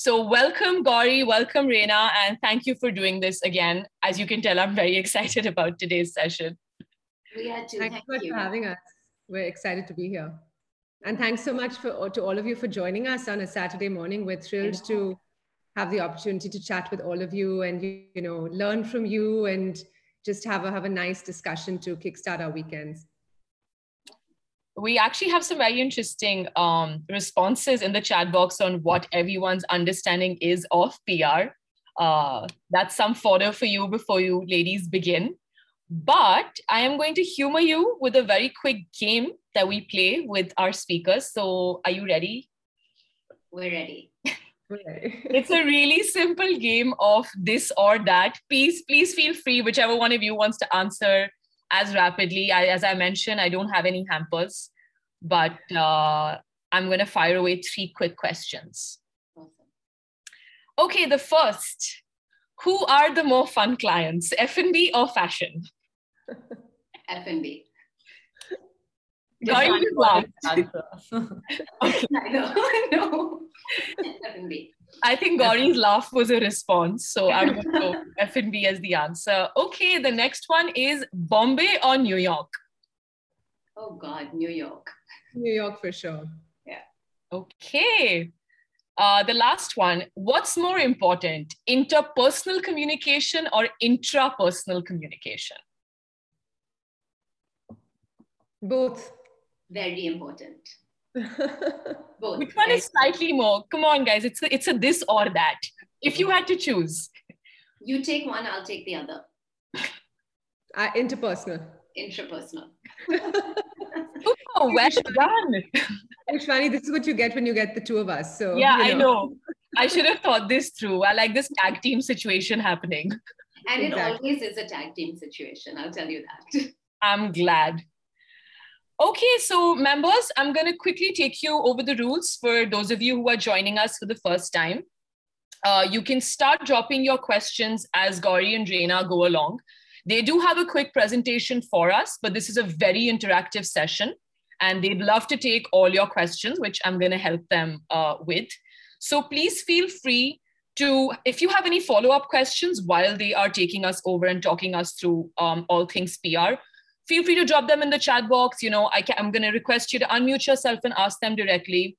So, welcome, Gauri, welcome, Reyna, and thank you for doing this again. As you can tell, I'm very excited about today's session. We are too. Thank, Thank you you. for having us. We're excited to be here. And thanks so much for, to all of you for joining us on a Saturday morning. We're thrilled to have the opportunity to chat with all of you and you, you know learn from you and just have a have a nice discussion to kickstart our weekends. We actually have some very interesting um, responses in the chat box on what everyone's understanding is of PR. Uh, that's some fodder for you before you ladies begin. But I am going to humor you with a very quick game that we play with our speakers. So, are you ready? We're ready. it's a really simple game of this or that. Please, please feel free, whichever one of you wants to answer as rapidly. I, as I mentioned, I don't have any hampers, but uh, I'm going to fire away three quick questions. Okay, the first. Who are the more fun clients, F&B or fashion? F&B. Gauri just laughed. I know. I know. F&B. I think Gauri's laugh was a response, so I'm going to go F&B as the answer. Okay, the next one is Bombay or New York? Oh God, New York. New York for sure. Yeah. Okay. Uh, the last one, what's more important, interpersonal communication or intrapersonal communication? Both. Very important. Both. Which one is slightly more? Come on, guys, it's a, it's a this or that. If you had to choose. You take one, I'll take the other. Uh, interpersonal. Intrapersonal. Oh, well done. Vishwani, this is what you get when you get the two of us. So Yeah, you I know. I should have thought this through. I like this tag team situation happening. And it always is a tag team situation, I'll tell you that. I'm glad. Okay, so members, I'm going to quickly take you over the rules for those of you who are joining us for the first time. Uh, you can start dropping your questions as Gauri and Reyna go along. They do have a quick presentation for us, but this is a very interactive session, and they'd love to take all your questions, which I'm going to help them uh, with. So please feel free to, if you have any follow up questions while they are taking us over and talking us through um, all things PR, feel free to drop them in the chat box. You know, I can, I'm going to request you to unmute yourself and ask them directly.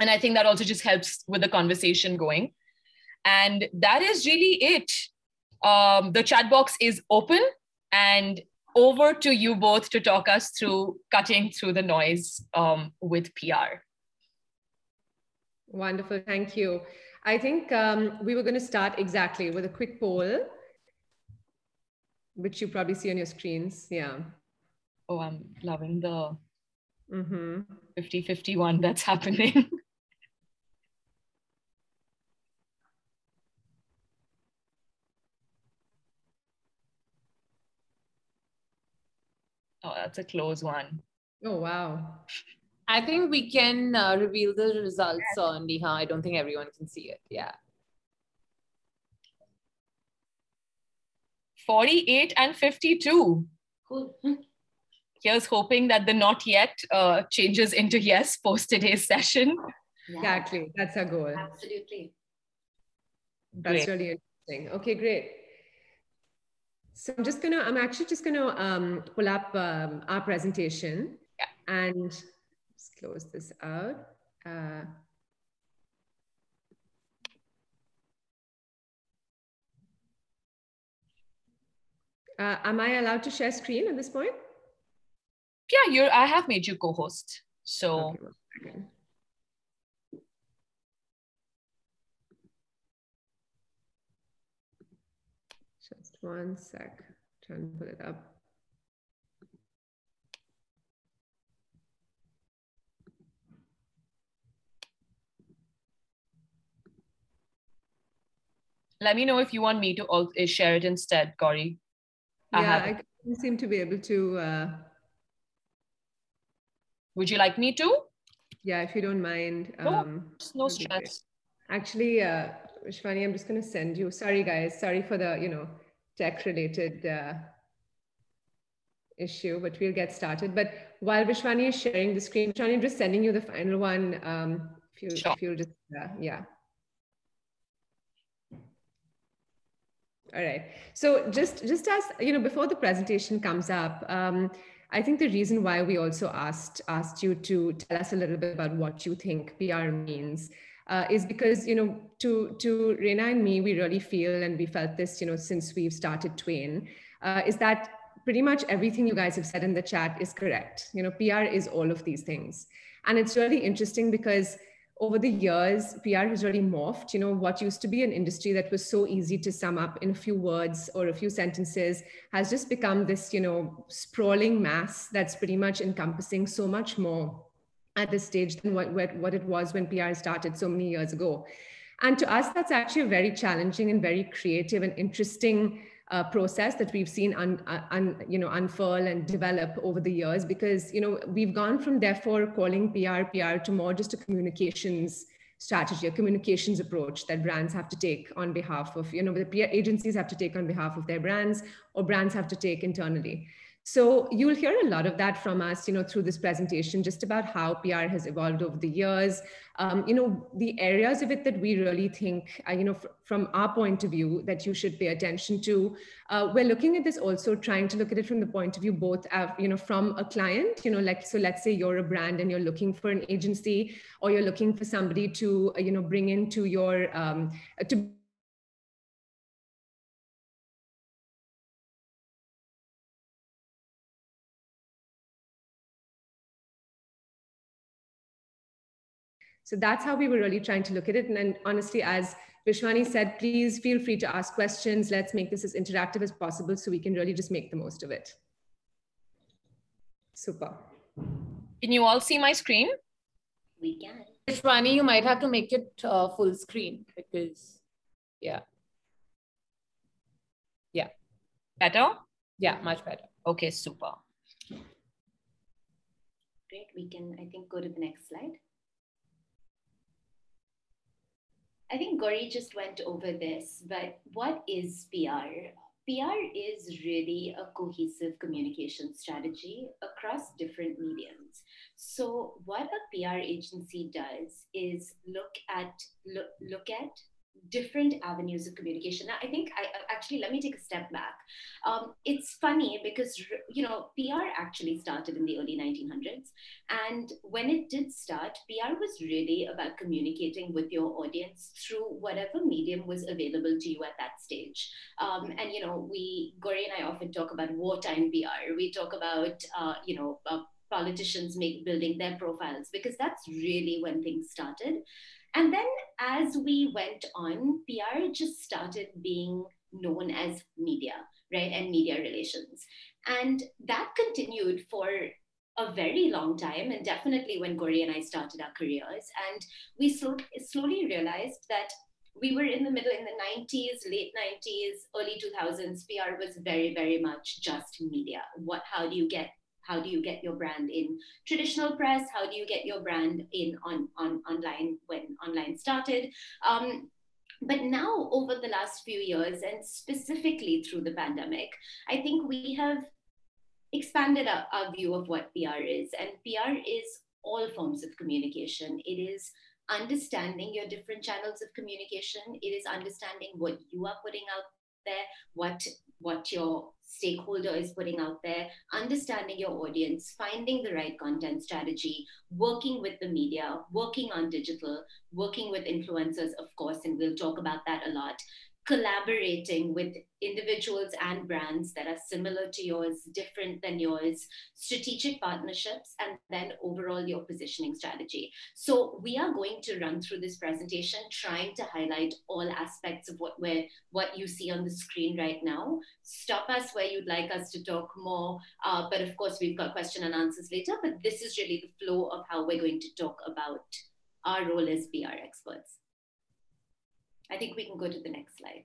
And I think that also just helps with the conversation going. And that is really it. Um, the chat box is open and over to you both to talk us through cutting through the noise um, with PR. Wonderful, thank you. I think um, we were going to start exactly with a quick poll, which you probably see on your screens. Yeah. Oh, I'm loving the Mm-hmm. 50 51 that's happening. oh, that's a close one. Oh, wow. I think we can uh, reveal the results on Neha. I don't think everyone can see it. Yeah. 48 and 52. Cool. Here's hoping that the not yet uh, changes into yes post today's session. Yeah, Exactly. That's our goal. absolutely. That's Great. really interesting. Okay, great. So I'm just gonna, I'm actually just gonna um, pull up um, our presentation and just close this out. Uh, uh, am I allowed to share screen at this point? Yeah, you're. I have made you co-host. So Okay. Just one sec. Trying to put it up. let me know if you want me to uh, share it instead, Gauri. I yeah, have I don't seem to be able to. Uh, would you like me to? Yeah, if you don't mind. No, um, no stress. Actually, uh, Shwani, I'm just going to send you. Sorry, guys. Sorry for the, you know, tech related uh, issue, but we'll get started. But while Vishwani is sharing the screen, Vishwani, I'm just sending you the final one. Um, if, you, sure. if you'll just, uh, yeah. All right. So just just as you know, before the presentation comes up, um, I think the reason why we also asked asked you to tell us a little bit about what you think PR means uh, is because you know to to Reyna and me, we really feel and we felt this you know since we've started Twain, uh, is that pretty much everything you guys have said in the chat is correct. You know, PR is all of these things, and it's really interesting because over the years, PR has really morphed. You know, what used to be an industry that was so easy to sum up in a few words or a few sentences has just become this, you know, sprawling mass that's pretty much encompassing so much more at this stage than what, what it was when PR started so many years ago. And to us, that's actually a very challenging and very creative and interesting uh, process that we've seen un, uh, un, you know unfurl and develop over the years because you know we've gone from therefore calling PR PR to more just a communications strategy, a communications approach that brands have to take on behalf of you know the PR agencies have to take on behalf of their brands or brands have to take internally. So you'll hear a lot of that from us, you know, through this presentation, just about how PR has evolved over the years. Um, you know, the areas of it that we really think, uh, you know, from our point of view, that you should pay attention to. Uh, we're looking at this also, trying to look at it from the point of view both, you know, from a client, you know, like so. Let's say you're a brand and you're looking for an agency, or you're looking for somebody to, uh, you know, bring into your um, to So that's how we were really trying to look at it. And then honestly, as Vishwani said, please feel free to ask questions. Let's make this as interactive as possible so we can really just make the most of it. Super. Can you all see my screen? We can. Vishwani, you might have to make it uh, full screen because, yeah. Yeah. Better? Yeah, much better. Okay, super. Great. We can, I think, go to the next slide. I think Gauri just went over this, but what is PR? PR is really a cohesive communication strategy across different mediums. So what a PR agency does is look at look, look at different avenues of communication. Now, I think I actually let me take a step back. Um, it's funny because you know PR actually started in the early 1900s, and when it did start, PR was really about communicating with your audience through whatever medium was available to you at that stage. Um, and you know, we Gauri and I often talk about wartime PR. We talk about uh, you know. Uh, politicians make building their profiles because that's really when things started and then as we went on, PR just started being known as media, right? And media relations. And that continued for a very long time, and definitely when Gauri and I started our careers. And we slowly realized that we were in the middle in the 90s late 90s early 2000s pr was very very much just media what how do you get how do you get your brand in traditional press? How do you get your brand in on, on online when online started? Um, but now over the last few years and specifically through the pandemic i think we have expanded our, our view of what pr is. And pr is all forms of communication. It is understanding your different channels of communication. It is understanding what you are putting out there what what your stakeholder is putting out there, understanding your audience, finding the right content strategy, working with the media, working on digital, working with influencers, of course, and we'll talk about that a lot, collaborating with individuals and brands that are similar to yours, different than yours, strategic partnerships, and then overall your positioning strategy. So we are going to run through this presentation trying to highlight all aspects of what we're, what you see on the screen right now. Stop us where you'd like us to talk more, uh, but of course we've got question and answers later, but this is really the flow of how we're going to talk about our role as PR experts. I think we can go to the next slide.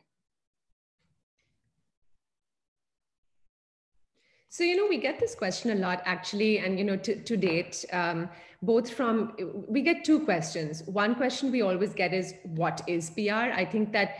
So, you know, we get this question a lot actually, and, you know, to, to date, um, both from, we get two questions. One question we always get is, what is PR? I think that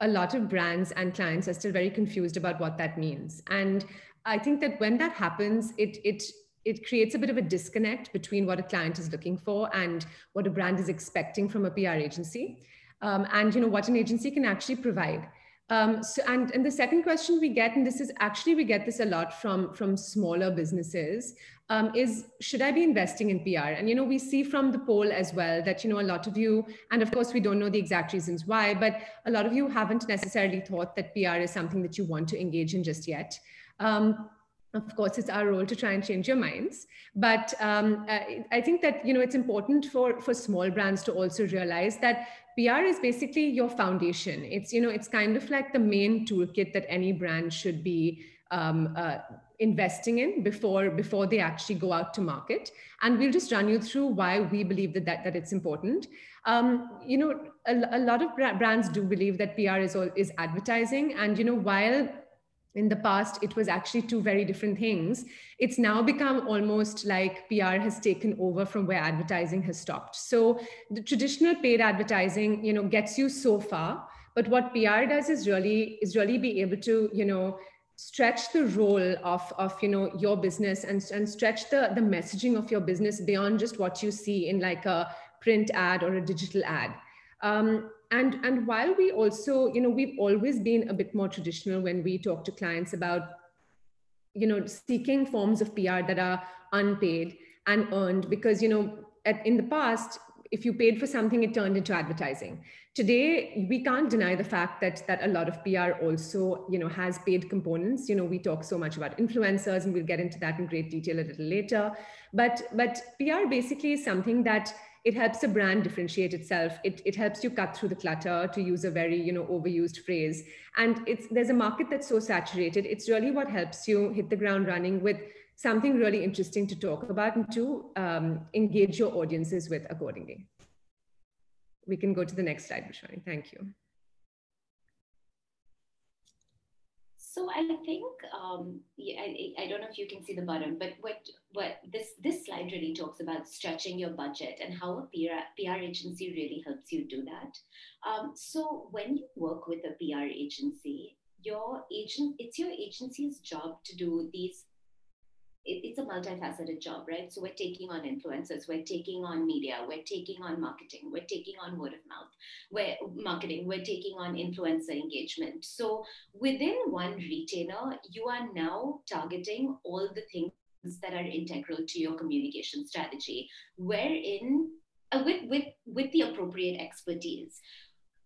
a lot of brands and clients are still very confused about what that means. And I think that when that happens, it, it, it creates a bit of a disconnect between what a client is looking for and what a brand is expecting from a PR agency um, and you know what an agency can actually provide. Um, so, and, and the second question we get, and this is actually, we get this a lot from, from smaller businesses, um, is should I be investing in PR? And, you know, we see from the poll as well that, you know, a lot of you, and of course, we don't know the exact reasons why, but a lot of you haven't necessarily thought that PR is something that you want to engage in just yet. Um, of course it's our role to try and change your minds. But um, I, I think that you know it's important for for small brands to also realize that pr is basically your foundation. It's you know it's kind of like the main toolkit that any brand should be um, uh, investing in before before they actually go out to market. And we'll just run you through why we believe that that, that it's important. Um, you know a, a lot of brands do believe that pr is all is advertising. And you know while in the past it was actually two very different things. It's now become almost like pr has taken over from where advertising has stopped. So the traditional paid advertising you know gets you so far but what pr does is really is really be able to you know stretch the role of, of you know your business and, and stretch the, the messaging of your business beyond just what you see in like a print ad or a digital ad. Um, and and while we also you know we've always been a bit more traditional when we talk to clients about you know seeking forms of pr that are unpaid and earned. Because you know at, in the past if you paid for something it turned into advertising. Today we can't deny the fact that that a lot of pr also you know has paid components. You know we talk so much about influencers and we'll get into that in great detail a little later. But but pr basically is something that it helps a brand differentiate itself. It, it helps you cut through the clutter to use a very you know overused phrase. And it's there's a market that's so saturated. It's really what helps you hit the ground running with something really interesting to talk about and to um, engage your audiences with accordingly. We can go to the next slide Vishwani. thank you So I think um, I, I don't know if you can see the bottom, but what what this this slide really talks about stretching your budget and how a PR, PR agency really helps you do that. Um, so when you work with a PR agency, your agent it's your agency's job to do these it, it's a multifaceted job, right? So we're taking on influencers, we're taking on media, we're taking on marketing, we're taking on word of mouth, we're marketing, we're taking on influencer engagement. So within one retailer, you are now targeting all the things that are integral to your communication strategy, wherein uh, with, with, with the appropriate expertise.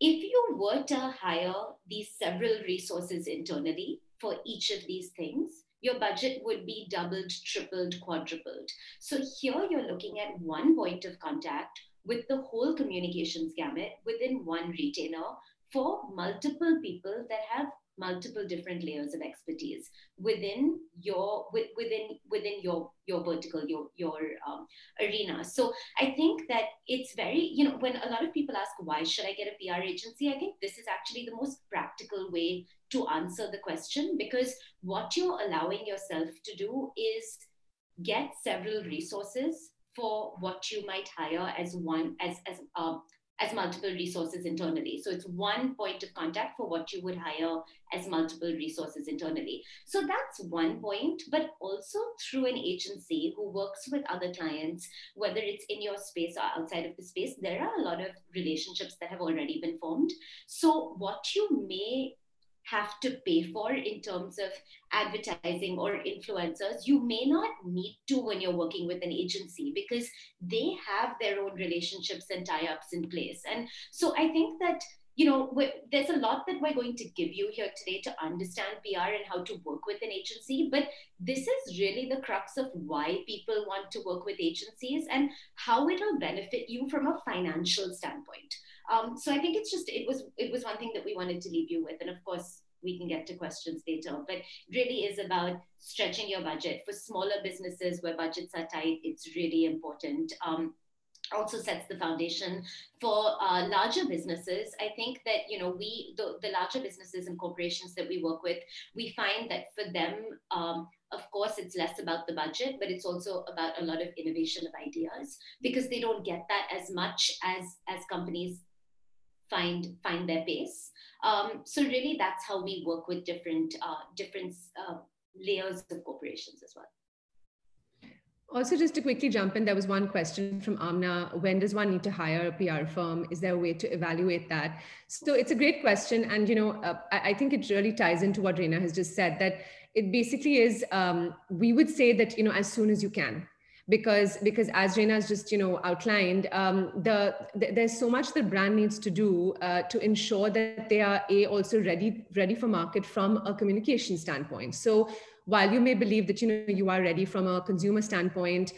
If you were to hire these several resources internally for each of these things, your budget would be doubled, tripled, quadrupled. So here you're looking at one point of contact with the whole communications gamut within one retailer for multiple people that have multiple different layers of expertise within your with, within within your your vertical your your um, arena. So i think that it's very you know when a lot of people ask why should i get a pr agency? I think this is actually the most practical way to answer the question because what you're allowing yourself to do is get several resources for what you might hire as one as as um, as multiple resources internally. So it's one point of contact for what you would hire as multiple resources internally. So that's one point, but also through an agency who works with other clients, whether it's in your space or outside of the space, there are a lot of relationships that have already been formed. So what you may have to pay for in terms of advertising or influencers, you may not need to when you're working with an agency because they have their own relationships and tie ups in place. And so I think that you know, there's a lot that we're going to give you here today to understand PR and how to work with an agency. But this is really the crux of why people want to work with agencies and how it'll benefit you from a financial standpoint. Um, so I think it's just it was it was one thing that we wanted to leave you with, and of course we can get to questions later. But really is about stretching your budget for smaller businesses where budgets are tight. It's really important. Um, also sets the foundation for uh, larger businesses i think that you know we the, the, larger businesses and corporations that we work with we find that for them um, of course it's less about the budget but it's also about a lot of innovation of ideas because they don't get that as much as as companies find find their base. Um, so really, that's how we work with different uh, different uh, layers of corporations as well. Also, just to quickly jump in, there was one question from Amna. When does one need to hire a PR firm? Is there a way to evaluate that? So it's a great question. And, you know, uh, I, I, think it really ties into what Reyna has just said, that it basically is, um, we would say that, you know, as soon as you can, because because as has just you know outlined, um, the, the, there's so much the brand needs to do uh, to ensure that they are a also ready ready for market from a communication standpoint. So while you may believe that you know you are ready from a consumer standpoint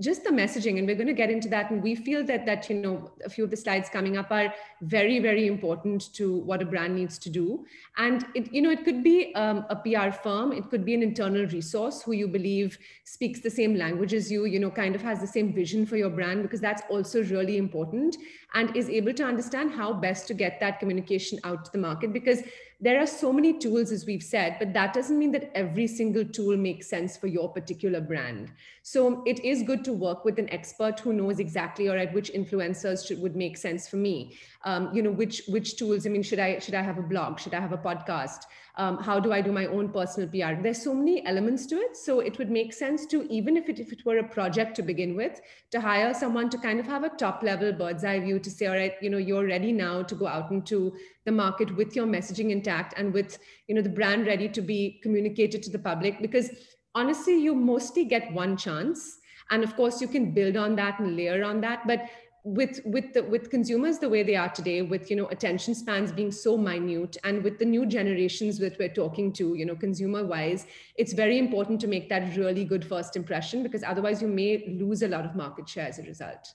just the messaging and we're going to get into that. And we feel that that you know a few of the slides coming up are very very important to what a brand needs to do. And it you know it could be um, a pr firm it could be an internal resource who you believe speaks the same language as you you know kind of has the same vision for your brand because that's also really important and is able to understand how best to get that communication out to the market. Because there are so many tools, as we've said, but that doesn't mean that every single tool makes sense for your particular brand. So it is good to work with an expert who knows exactly, all right, which influencers should, would make sense for me. Um, you know, which which tools? I mean, should I should I have a blog? Should I have a podcast? Um, how do I do my own personal PR? There's so many elements to it. So it would make sense to even if it if it were a project to begin with, to hire someone to kind of have a top level bird's eye view to say, all right, you know, you're ready now to go out into the market with your messaging intact and with you know the brand ready to be communicated to the public because honestly, you mostly get one chance. And of course, you can build on that and layer on that. But with with the with consumers the way they are today with you know attention spans being so minute and with the new generations that we're talking to you know consumer wise it's very important to make that really good first impression because otherwise you may lose a lot of market share as a result.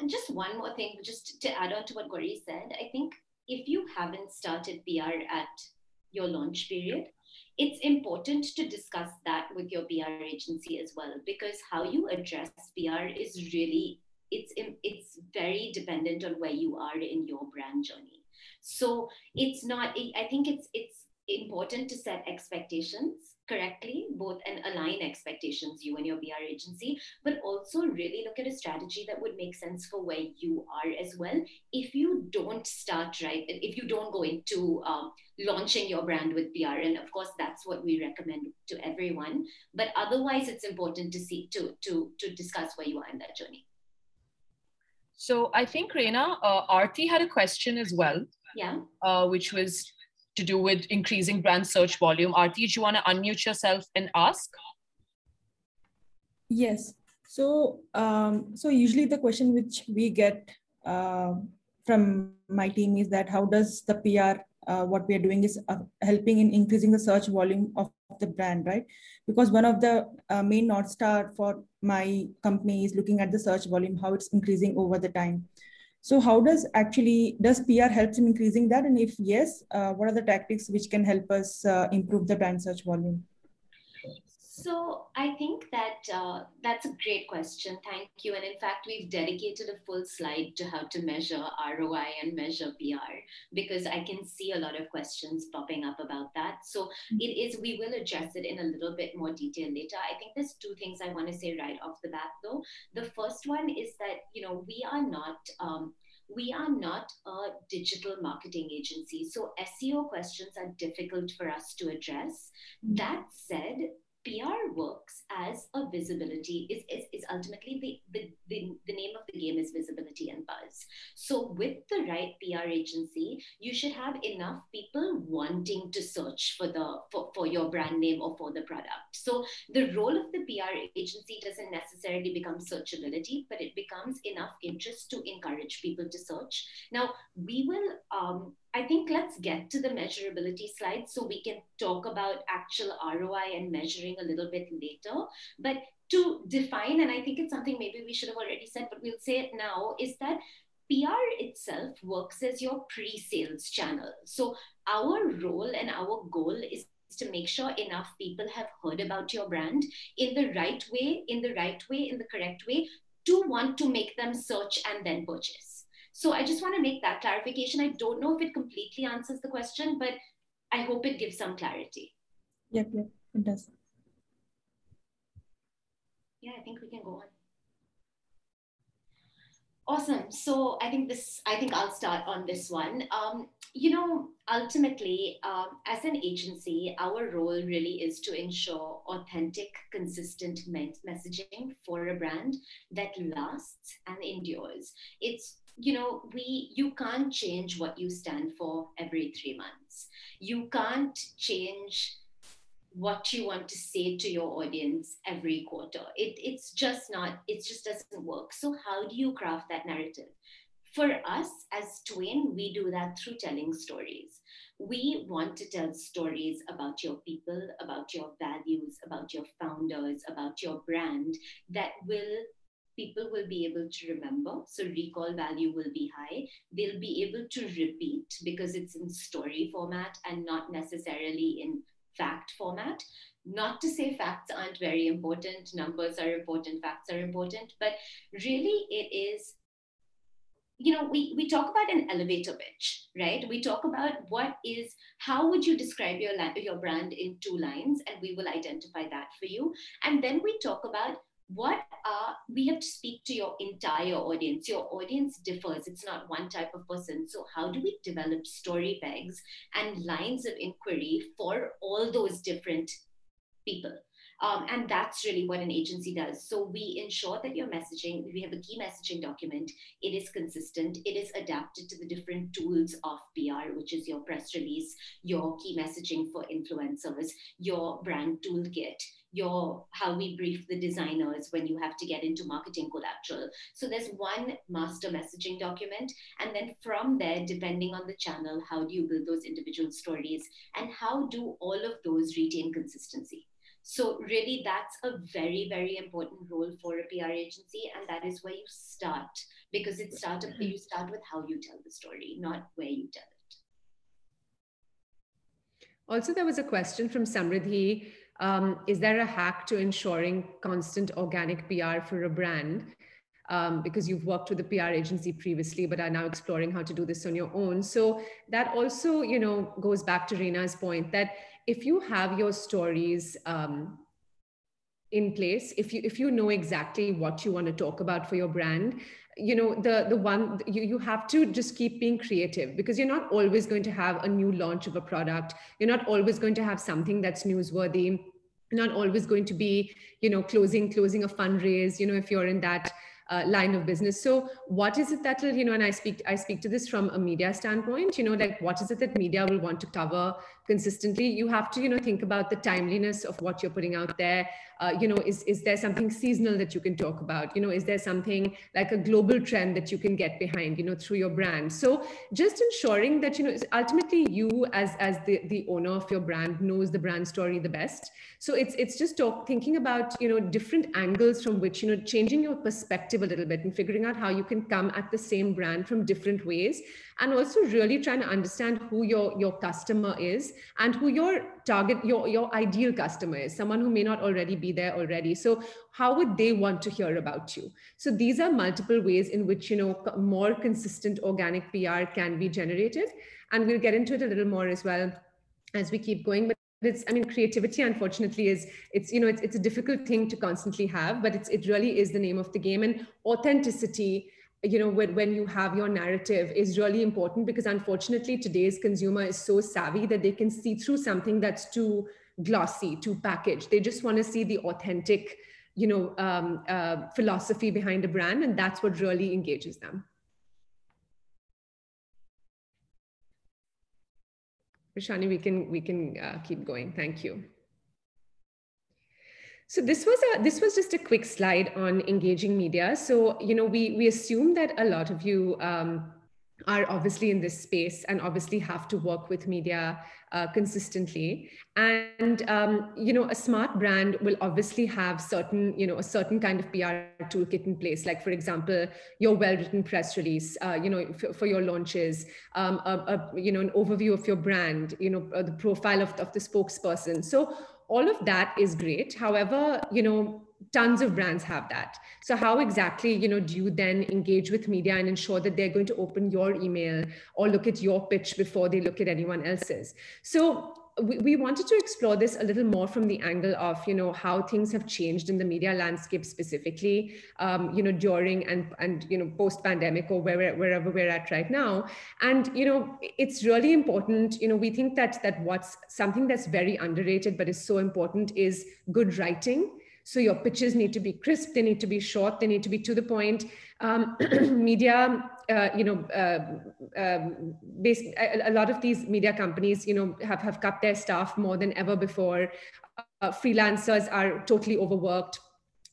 And just one more thing just to add on to what Gauri said i think if you haven't started pr at your launch period it's important to discuss that with your PR agency as well, because how you address PR is really it's it's very dependent on where you are in your brand journey. So it's not. I think it's it's important to set expectations correctly, both and align expectations, you and your PR agency, but also really look at a strategy that would make sense for where you are as well. If you don't start right, if you don't go into um, launching your brand with PR, and of course that's what we recommend to everyone. But otherwise, it's important to see to to to discuss where you are in that journey. So I think Reyna, uh, Arti had a question as well. Yeah. Uh, which was to do with increasing brand search volume. Arti, do you want to unmute yourself and ask? Yes. So, um, so usually the question which we get uh, from my team is that how does the PR, uh, what we are doing is uh, helping in increasing the search volume of the brand, right? Because one of the uh, main North Star for my company is looking at the search volume, how it's increasing over the time. So how does actually, does PR helps in increasing that? And if yes, uh, what are the tactics which can help us uh, improve the brand search volume? So I think that uh, that's a great question. Thank you. And in fact, we've dedicated a full slide to how to measure ROI and measure PR because I can see a lot of questions popping up about that. So mm-hmm. it is, we will address it in a little bit more detail later. I think there's two things I want to say right off the bat though. The first one is that, you know, we are not, um, we are not a digital marketing agency. So SEO questions are difficult for us to address. Mm-hmm. That said, PR works as a visibility, is, is, is ultimately the, the, the, the, name of the game is visibility and buzz. So with the right PR agency, you should have enough people wanting to search for the for, for your brand name or for the product. So the role of the PR agency doesn't necessarily become searchability, but it becomes enough interest to encourage people to search. Now we will um, I think let's get to the measurability slide so we can talk about actual ROI and measuring a little bit later. But to define, and I think it's something maybe we should have already said, but we'll say it now, is that PR itself works as your pre sales channel. So our role and our goal is to make sure enough people have heard about your brand in the right way, in the right way, in the correct way to want to make them search and then purchase. So I just want to make that clarification. I don't know if it completely answers the question, but I hope it gives some clarity. Yep, yep, it does. Yeah, I think we can go on. Awesome. So I think this, I think I'll start on this one. Um, you know, ultimately, um, as an agency, our role really is to ensure authentic, consistent messaging for a brand that lasts and endures. It's you know we you can't change what you stand for every three months. You can't change what you want to say to your audience every quarter. It, it's just not it just doesn't work. So how do you craft that narrative? For us as Twain, we do that through telling stories. We want to tell stories about your people, about your values, about your founders, about your brand that will people will be able to remember. So recall value will be high. They'll be able to repeat because it's in story format and not necessarily in fact format. Not to say facts aren't very important, numbers are important, facts are important, but really it is you know we, we talk about an elevator pitch right we talk about what is how would you describe your your brand in two lines and we will identify that for you and then we talk about what are we have to speak to your entire audience. Your audience differs. It's not one type of person. So how do we develop story pegs and lines of inquiry for all those different people um, and that's really what an agency does. So we ensure that your messaging, we have a key messaging document, it is consistent, it is adapted to the different tools of PR, which is your press release, your key messaging for influencers, your brand toolkit, your how we brief the designers when you have to get into marketing collateral. So there's one master messaging document. And then from there, depending on the channel, how do you build those individual stories and how do all of those retain consistency? So really that's a very, very important role for a PR agency. And that is where you start because it start, you start with how you tell the story, not where you tell it. Also, there was a question from Samriddhi. Um, is there a hack to ensuring constant organic PR for a brand? Um, because you've worked with a PR agency previously, but are now exploring how to do this on your own. So that also, you know, goes back to Reyna's point that if you have your stories um, in place if you if you know exactly what you want to talk about for your brand you know the the one you, you have to just keep being creative because you're not always going to have a new launch of a product you're not always going to have something that's newsworthy not always going to be you know closing closing a fundraise you know if you're in that uh, line of business. So what is it that you know, and I speak, I speak to this from a media standpoint, you know, like what is it that media will want to cover consistently? You have to, you know, think about the timeliness of what you're putting out there. Uh, you know, is, is there something seasonal that you can talk about? You know, is there something like a global trend that you can get behind, you know, through your brand? So just ensuring that, you know, ultimately you as, as the, the owner of your brand knows the brand story the best. So it's, it's just talk, thinking about, you know, different angles from which, you know, changing your perspective a little bit and figuring out how you can come at the same brand from different ways and also really trying to understand who your your customer is and who your target your your ideal customer is someone who may not already be there already. So how would they want to hear about you? So these are multiple ways in which you know more consistent organic pr can be generated. And we'll get into it a little more as well as we keep going but it's i mean creativity unfortunately is it's you know it's, it's a difficult thing to constantly have but it's it really is the name of the game. And authenticity you know when, when you have your narrative is really important because unfortunately today's consumer is so savvy that they can see through something that's too glossy too packaged they just want to see the authentic you know um, uh, philosophy behind a brand and that's what really engages them Rishani, we can we can uh, keep going. Thank you. So this was a this was just a quick slide on engaging media. So you know we we assume that a lot of you um, are obviously in this space and obviously have to work with media uh, consistently. And um, you know a smart brand will obviously have certain you know a certain kind of pr toolkit in place. Like for example your well written press release uh, you know for, for your launches um, a, a, you know an overview of your brand you know uh, the profile of, of the spokesperson. So all of that is great. However you know tons of brands have that. So how exactly you know do you then engage with media and ensure that they're going to open your email or look at your pitch before they look at anyone else's? So we, we wanted to explore this a little more from the angle of you know how things have changed in the media landscape specifically um, you know during and and you know post pandemic or where, wherever we're at right now and you know it's really important you know we think that that what's something that's very underrated but is so important is good writing so your pitches need to be crisp, they need to be short, they need to be to the point. Um, media, uh, you know, uh, um, a, a, lot of these media companies, you know, have, have cut their staff more than ever before. Uh, freelancers are totally overworked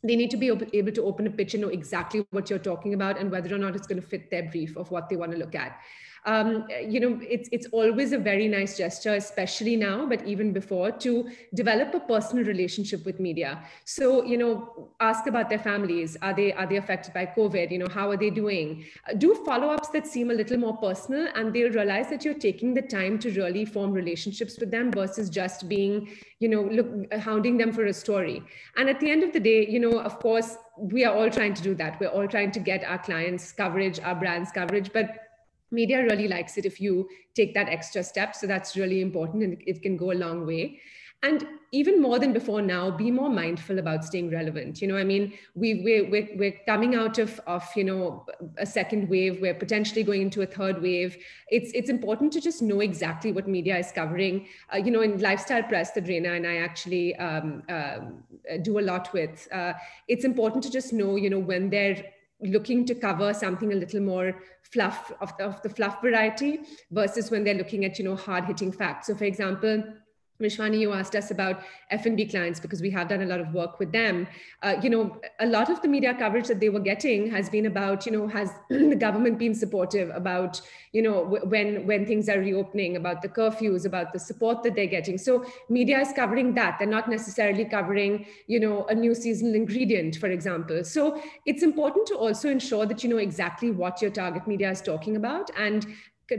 they need to be able to open a pitch and know exactly what you're talking about and whether or not it's going to fit their brief of what they want to look at um, you know, it's, it's always a very nice gesture, especially now, but even before, to develop a personal relationship with media. So, you know, ask about their families. Are they, are they affected by COVID? You know, how are they doing? Uh, do follow-ups that seem a little more personal and they'll realize that you're taking the time to really form relationships with them versus just being, you know, look, hounding them for a story. And at the end of the day, you know, of course, we are all trying to do that. We're all trying to get our clients coverage, our brands coverage, but media really likes it if you take that extra step. So that's really important and it can go a long way. And even more than before now, be more mindful about staying relevant. You know, I mean, we, we're, we're, we're coming out of, of, you know, a second wave. We're potentially going into a third wave. It's, it's important to just know exactly what media is covering. Uh, you know, in lifestyle press that Reyna and I actually um, uh, do a lot with, uh, it's important to just know, you know, when they're looking to cover something a little more fluff of the, of the fluff variety versus when they're looking at you know hard hitting facts. So for example Vishwani, you asked us about F&B clients because we have done a lot of work with them. Uh, you know, a lot of the media coverage that they were getting has been about, you know, has the government been supportive about, you know, when when things are reopening, about the curfews, about the support that they're getting. So media is covering that. They're not necessarily covering, you know, a new seasonal ingredient, for example. So it's important to also ensure that you know exactly what your target media is talking about and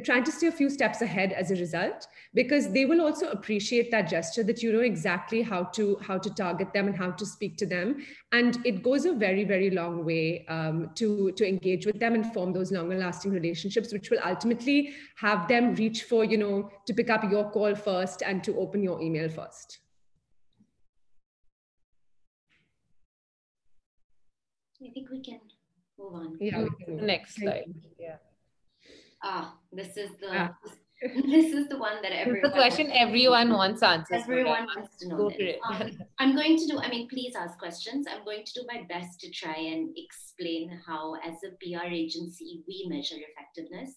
trying to stay a few steps ahead as a result because they will also appreciate that gesture that you know exactly how to how to target them and how to speak to them. And it goes a very very long way um, to to engage with them and form those longer lasting relationships which will ultimately have them reach for you know to pick up your call first and to open your email first. I think we can move on. Yeah next slide. Yeah ah, this is the ah. this is the one that everyone. the question everyone wants answers. Everyone wants to know. Go Um, I'm going to do. I mean, please ask questions. I'm going to do my best to try and explain how, as a PR agency, we measure effectiveness.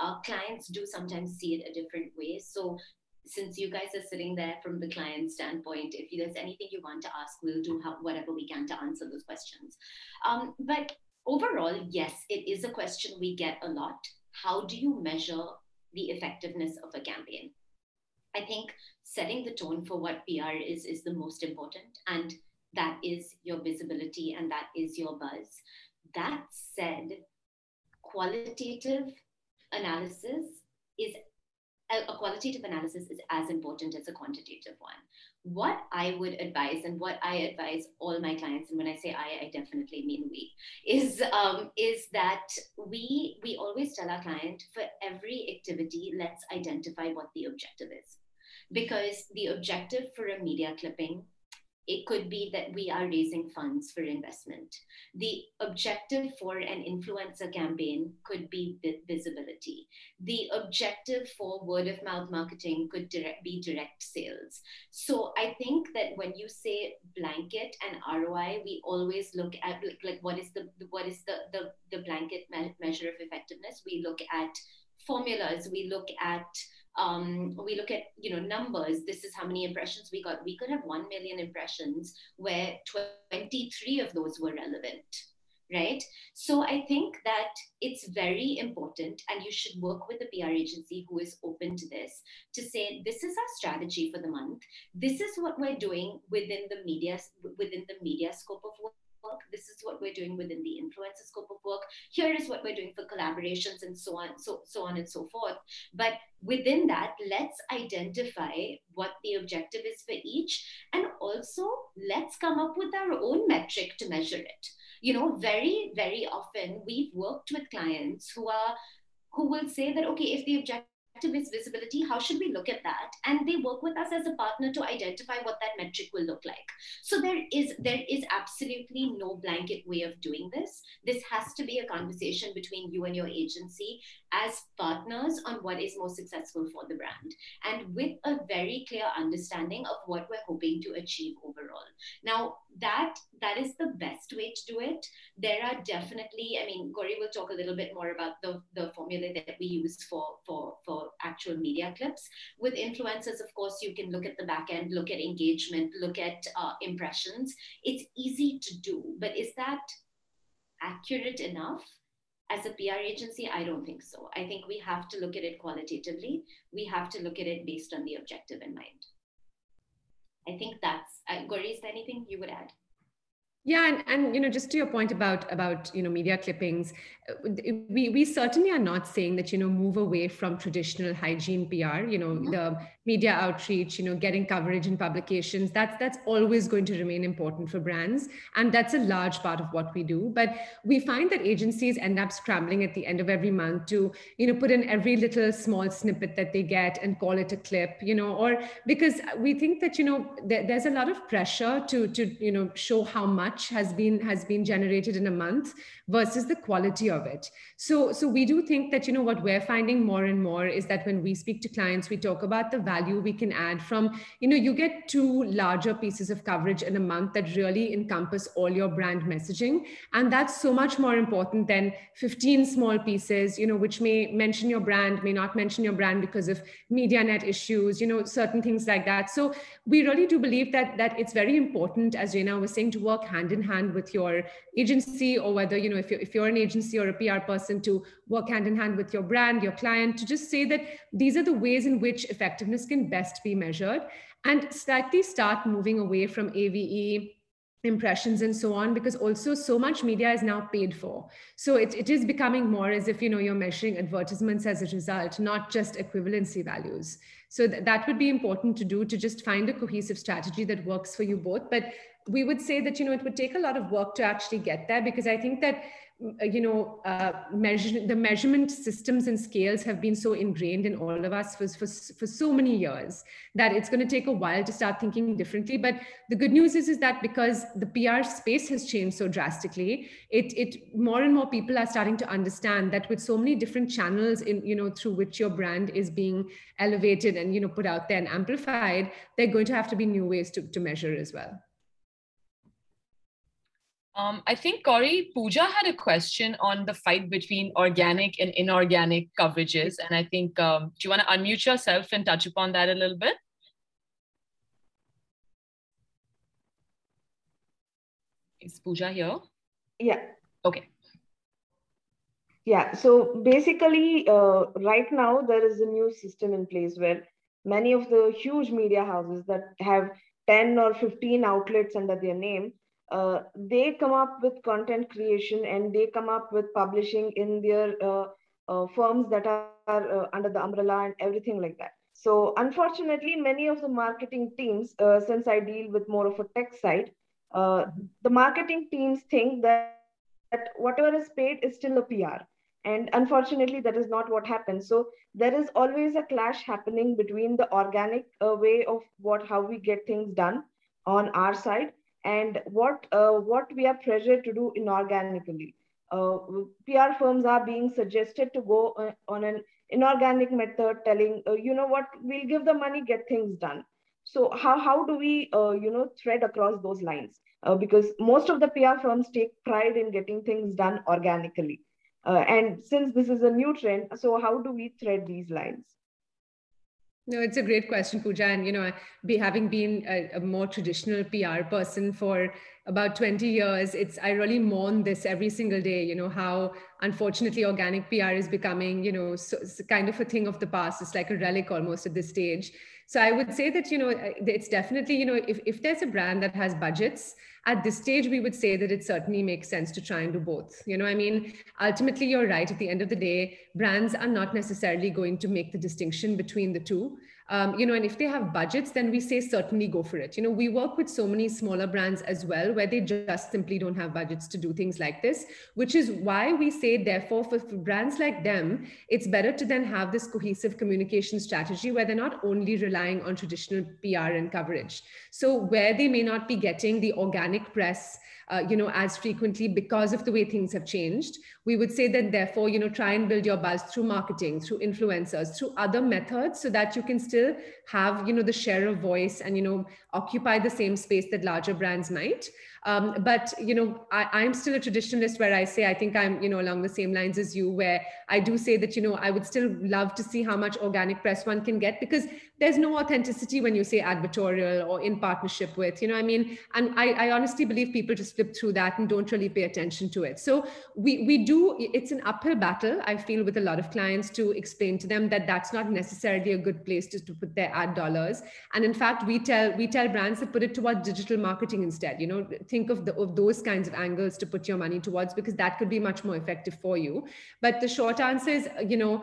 Our clients do sometimes see it a different way. So since you guys are sitting there from the client standpoint, if there's anything you want to ask, we'll do how, whatever we can to answer those questions. Um, but overall, yes, it is a question we get a lot how do you measure the effectiveness of a campaign? I think setting the tone for what PR is is the most important, and that is your visibility and that is your buzz. That said, qualitative analysis is a qualitative analysis is as important as a quantitative one. What I would advise, and what I advise all my clients, and when I say I, I definitely mean we, is um, is that we we always tell our client for every activity, let's identify what the objective is, because the objective for a media clipping it could be that we are raising funds for investment. The objective for an influencer campaign could be visibility. The objective for word of mouth marketing could direct, be direct sales. So I think that when you say blanket and ROI, we always look at like, like what is the what is the the, the blanket me- measure of effectiveness? We look at formulas. We look at um, we look at you know numbers. This is how many impressions we got. We could have 1 million impressions where 23 of those were relevant right? So i think that it's very important and you should work with a pr agency who is open to this to say this is our strategy for the month. This is what we're doing within the media within the media scope of work work. This is what we're doing within the influencer scope of work. Here is what we're doing for collaborations and so on, so, so on and so forth. But within that, let's identify what the objective is for each. And also let's come up with our own metric to measure it. You know, very, very often we've worked with clients who are who will say that, okay, if the objective is visibility. How should we look at that? And they work with us as a partner to identify what that metric will look like. So there is there is absolutely no blanket way of doing this. This has to be a conversation between you and your agency as partners on what is most successful for the brand and with a very clear understanding of what we're hoping to achieve overall. Now that that is the best way to do it. There are definitely, I mean, Gauri will talk a little bit more about the, the formula that we use for, for, for actual media clips. With influencers, of course, you can look at the back end, look at engagement, look at uh, impressions. It's easy to do, but is that accurate enough? As a PR agency, I don't think so. I think we have to look at it qualitatively. We have to look at it based on the objective in mind. I think that's, uh, Gauri, is there anything you would add? Yeah, and, and you know, just to your point about about you know media clippings, we we certainly are not saying that you know move away from traditional hygiene PR. You know, mm-hmm. the media outreach, you know, getting coverage in publications. That's that's always going to remain important for brands, and that's a large part of what we do. But we find that agencies end up scrambling at the end of every month to you know put in every little small snippet that they get and call it a clip. You know, or because we think that you know there, there's a lot of pressure to to you know show how much much has been has been generated in a month versus the quality of it. So so we do think that you know what we're finding more and more is that when we speak to clients we talk about the value we can add from you know you get two larger pieces of coverage in a month that really encompass all your brand messaging. And that's so much more important than 15 small pieces you know which may mention your brand may not mention your brand because of media net issues you know certain things like that. So we really do believe that that it's very important as Reyna was saying to work hand in hand with your agency or whether you know if you're, if you're an agency or a pr person to work hand in hand with your brand your client to just say that these are the ways in which effectiveness can best be measured and slightly start moving away from ave impressions and so on because also so much media is now paid for. So it, it is becoming more as if you know you're measuring advertisements as a result not just equivalency values. So th- that would be important to do to just find a cohesive strategy that works for you both. But we would say that you know it would take a lot of work to actually get there because i think that uh, you know uh, measure, the measurement systems and scales have been so ingrained in all of us for, for, for so many years that it's going to take a while to start thinking differently. But the good news is is that because the pr space has changed so drastically it it more and more people are starting to understand that with so many different channels in you know through which your brand is being elevated and you know put out there and amplified they're going to have to be new ways to, to measure as well um, I think Gauri Pooja had a question on the fight between organic and inorganic coverages, and I think um, do you want to unmute yourself and touch upon that a little bit? Is Pooja here? Yeah. Okay. Yeah. So basically, uh, right now there is a new system in place where many of the huge media houses that have 10 or 15 outlets under their name uh, they come up with content creation and they come up with publishing in their uh, uh, firms that are, uh, under the umbrella and everything like that. So unfortunately, many of the marketing teams, uh, since I deal with more of a tech side, the marketing teams think that, that whatever is paid is still a PR. And unfortunately, that is not what happens. So there is always a clash happening between the organic way of what how we get things done on our side and what uh, what we are pressured to do inorganically. Uh, PR firms are being suggested to go uh, on an inorganic method, telling uh, you know what we'll give the money, get things done. So how how do we uh, you know thread across those lines? Because most of the PR firms take pride in getting things done organically. and since this is a new trend, so how do we thread these lines? No, it's a great question, Pooja. And you know, be having been a, a, more traditional PR person for about 20 years, it's I really mourn this every single day. You know how unfortunately organic PR is becoming, you know, so, kind of a thing of the past. It's like a relic almost at this stage. So I would say that you know it's definitely you know if if there's a brand that has budgets at this stage we would say that it certainly makes sense to try and do both. You know i mean ultimately you're right. At the end of the day brands are not necessarily going to make the distinction between the two um, you know, and if they have budgets, then we say certainly go for it. You know, we work with so many smaller brands as well, where they just simply don't have budgets to do things like this, which is why we say, therefore, for, brands like them, it's better to then have this cohesive communication strategy where they're not only relying on traditional PR and coverage. So where they may not be getting the organic press uh, you know, as frequently because of the way things have changed. We would say that therefore, you know, try and build your buzz through marketing, through influencers, through other methods so that you can still have, you know, the share of voice and, you know, occupy the same space that larger brands might. Um, but you know, I, am still a traditionalist where I say I think I'm you know along the same lines as you, where I do say that you know I would still love to see how much organic press one can get because there's no authenticity when you say advertorial or in partnership with, you know, I mean, and I, I honestly believe people just flip through that and don't really pay attention to it. So we we do it's an uphill battle. I feel with a lot of clients to explain to them that that's not necessarily a good place to, to put their ad dollars. And in fact, we tell we tell brands to put it towards digital marketing instead. You know, think of, the, of those kinds of angles to put your money towards because that could be much more effective for you. But the short answer is, you know,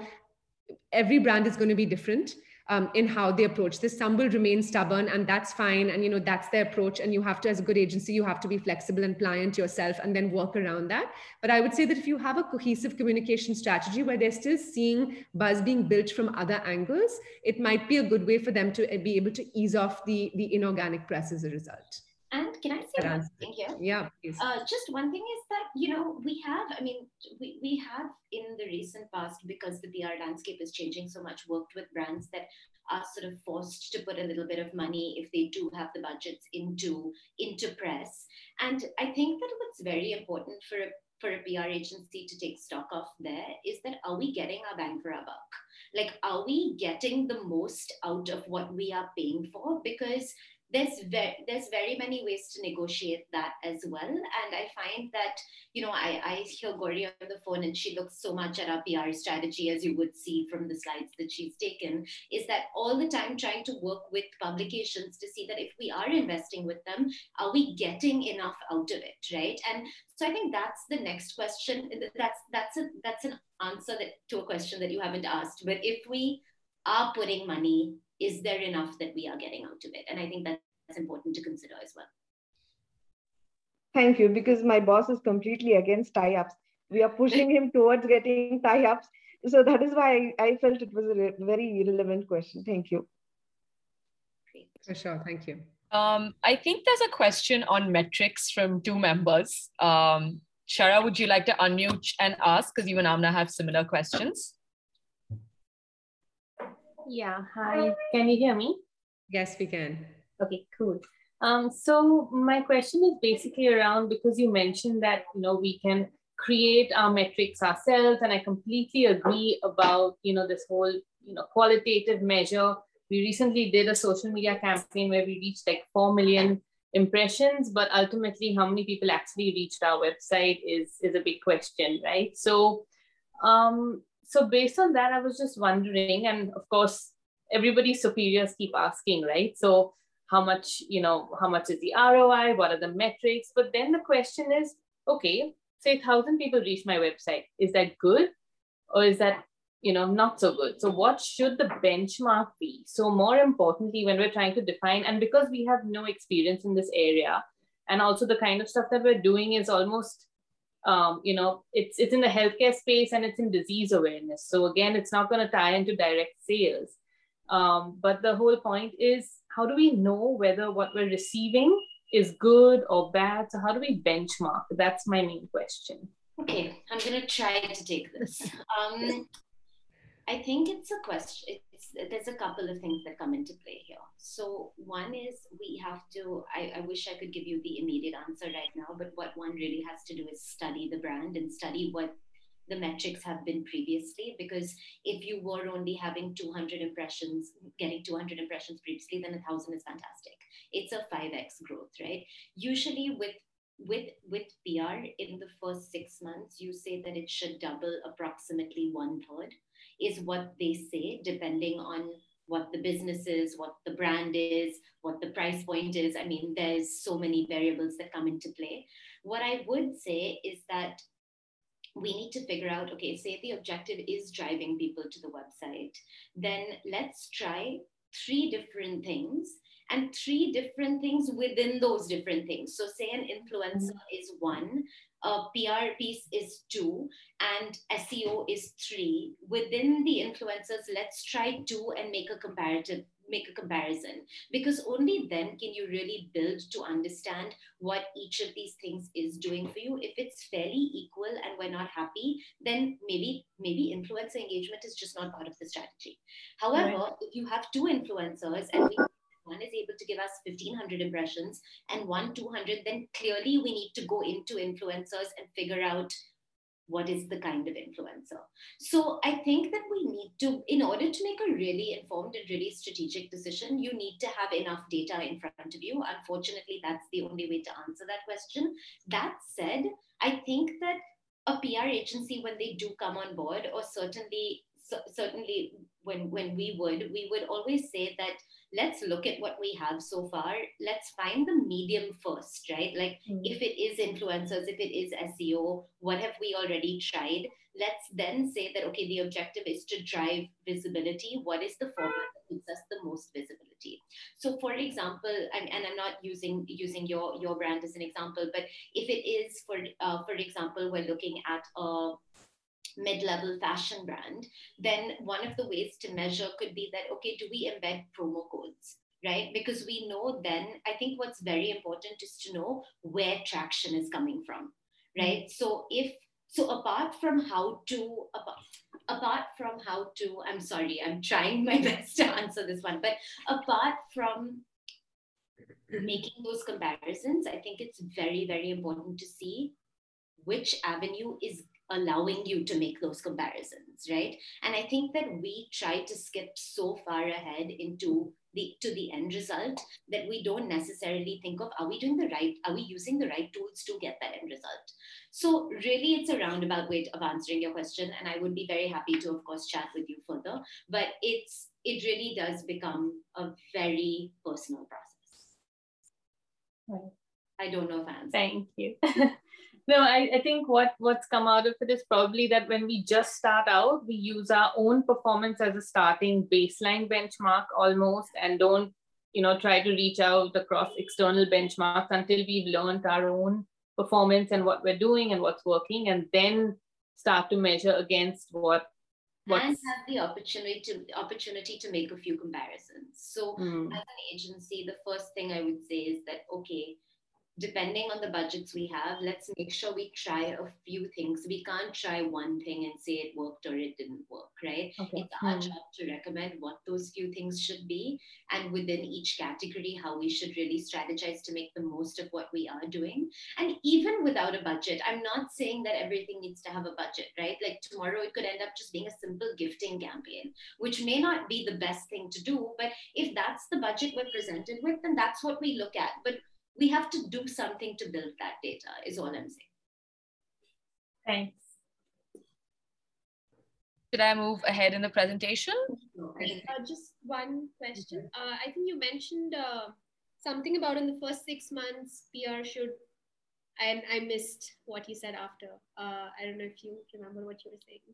every brand is going to be different. Um, in how they approach this. Some will remain stubborn, and that's fine. And you know that's their approach. And you have to, as a good agency, you have to be flexible and pliant yourself, and then work around that. But I would say that if you have a cohesive communication strategy where they're still seeing buzz being built from other angles, it might be a good way for them to be able to ease off the the inorganic press as a result. And can I say one thing here? Yeah, please. Uh, just one thing is that, you know, we have, I mean, we, we have in the recent past, because the PR landscape is changing so much, worked with brands that are sort of forced to put a little bit of money if they do have the budgets into, into press. And I think that what's very important for a for a PR agency to take stock of there is that are we getting our bang for our buck? Like, are we getting the most out of what we are paying for? Because there's very there's very many ways to negotiate that as well. And i find that you know i i hear Gauri on the phone and she looks so much at our pr strategy as you would see from the slides that she's taken is that all the time trying to work with publications to see that if we are investing with them are we getting enough out of it right? And so i think that's the next question. That's that's a that's an answer that to a question that you haven't asked. But if we are putting money is there enough that we are getting out of it? And I think that's important to consider as well. Thank you, because my boss is completely against tie-ups. We are pushing him towards getting tie-ups. So that is why I felt it was a very relevant question. Thank you. For sure. Thank you. Um, I think there's a question on metrics from two members. Um, Shara, would you like to unmute and ask? Because you and Amna have similar questions. Yeah, hi. Can you hear me? Yes, we can. Okay, cool. Um, so my question is basically around because you mentioned that you know we can create our metrics ourselves, and I completely agree about you know this whole you know qualitative measure. We recently did a social media campaign where we reached like four million impressions, but ultimately how many people actually reached our website is is a big question, right? So um, so based on that, I was just wondering, and of course, everybody's superiors keep asking, right? So how much, you know, how much is the ROI? What are the metrics? But then the question is, okay, say thousand people reach my website. Is that good? Or is that, you know, not so good? So what should the benchmark be? So more importantly, when we're trying to define, and because we have no experience in this area, and also the kind of stuff that we're doing is almost um, you know, it's it's in the healthcare space and it's in disease awareness. So again, it's not going to tie into direct sales. Um, but the whole point is, how do we know whether what we're receiving is good or bad? So how do we benchmark? That's my main question. Okay, I'm going to try to take this. Um, I think it's a question. There's a couple of things that come into play here. So one is we have to. I, I wish I could give you the immediate answer right now, but what one really has to do is study the brand and study what the metrics have been previously. Because if you were only having 200 impressions, getting 200 impressions previously, then a thousand is fantastic. It's a 5x growth, right? Usually with with with PR in the first six months, you say that it should double approximately one third is what they say, depending on what the business is, what the brand is, what the price point is. I mean, there's so many variables that come into play. What I would say is that we need to figure out okay, say the objective is driving people to the website, then let's try three different things and three different things within those different things. So, say an influencer mm-hmm. is one, a PR piece is two, and SEO is three. Within the influencers, let's try two and make a comparative make a comparison because only then can you really build to understand what each of these things is doing for you if it's fairly equal and we're not happy then maybe maybe influencer engagement is just not part of the strategy however right. if you have two influencers and we one is able to give us 1500 impressions and one 200 then clearly we need to go into influencers and figure out what is the kind of influencer. So i think that we need to in order to make a really informed and really strategic decision you need to have enough data in front of you. Unfortunately that's the only way to answer that question. That said i think that a pr agency when they do come on board or certainly certainly when when we would we would always say that let's look at what we have so far. Let's find the medium first, right? Like mm-hmm. if it is influencers, if it is SEO, what have we already tried? Let's then say that, okay, the objective is to drive visibility. What is the format that gives us the most visibility? So for example, and, and I'm not using using your, your brand as an example, but if it is, for, uh, for example, we're looking at a mid-level fashion brand, then one of the ways to measure could be that, okay, do we embed promo codes? Right? Because we know then, I think what's very important is to know where traction is coming from. Right. So if so apart from how to apart, apart from how to i'm sorry i'm trying my best to answer this one but apart from making those comparisons i think it's very very important to see which avenue is allowing you to make those comparisons right? And i think that we try to skip so far ahead into the to the end result that we don't necessarily think of are we doing the right are we using the right tools to get that end result? So really it's a roundabout way of answering your question and i would be very happy to of course chat with you further but it's it really does become a very personal process. Right. i don't know if i answered. Thank you no I, I think what what's come out of it is probably that when we just start out we use our own performance as a starting baseline benchmark almost and don't you know try to reach out across external benchmarks until we've learned our own performance and what we're doing and what's working and then start to measure against what what's... and have the opportunity to opportunity to make a few comparisons so mm. as an agency the first thing i would say is that okay depending on the budgets we have, let's make sure we try a few things. We can't try one thing and say it worked or it didn't work, right? Okay. It's our mm. job to recommend what those few things should be. And within each category, how we should really strategize to make the most of what we are doing. And even without a budget, I'm not saying that everything needs to have a budget, right? Like tomorrow, it could end up just being a simple gifting campaign, which may not be the best thing to do. But if that's the budget we're presented with, then that's what we look at. But we have to do something to build that data is all i'm saying. Thanks. Should i move ahead in the presentation? Uh, just one question. Uh, i think you mentioned uh, something about in the first six months pr should and i missed what you said after. Uh, i don't know if you remember what you were saying.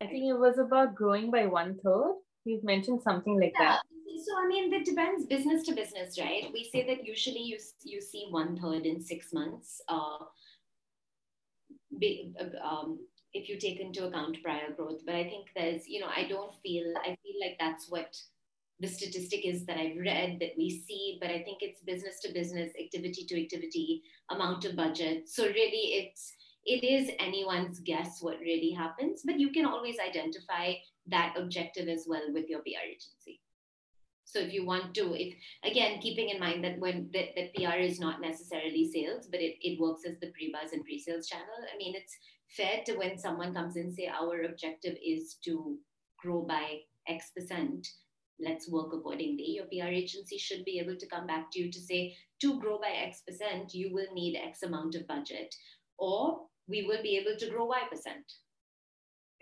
I think it was about growing by one third. You've mentioned something like yeah. that so I mean, it depends business to business, right? We say that usually you you see one third in six months. Uh, be, um, if you take into account prior growth, but I think there's, you know, I don't feel I feel like that's what the statistic is that I've read that we see, but I think it's business to business, activity to activity, amount of budget. So really, it's it is anyone's guess what really happens, but you can always identify that objective as well with your PR agency. So if you want to, if again, keeping in mind that when that, that PR is not necessarily sales, but it, it works as the pre-buzz and pre-sales channel. I mean, it's fair to when someone comes in, say our objective is to grow by X percent. Let's work accordingly. Your PR agency should be able to come back to you to say, to grow by X percent, you will need X amount of budget, or we will be able to grow Y percent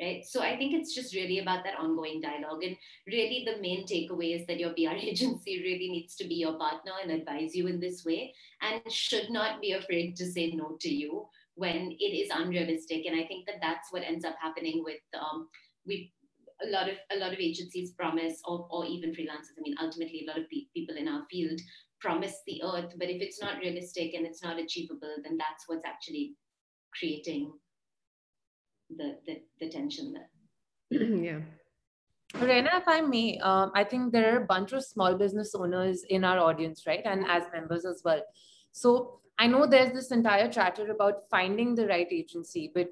right? So I think it's just really about that ongoing dialogue. And really, the main takeaway is that your PR agency really needs to be your partner and advise you in this way and should not be afraid to say no to you when it is unrealistic. And I think that that's what ends up happening with um, we a lot of a lot of agencies promise or, or even freelancers i mean ultimately a lot of pe- people in our field promise the earth but if it's not realistic and it's not achievable then that's what's actually creating the the, the tension there yeah Reyna, if I may, um, I think there are a bunch of small business owners in our audience, right? And as members as well. So I know there's this entire chatter about finding the right agency, but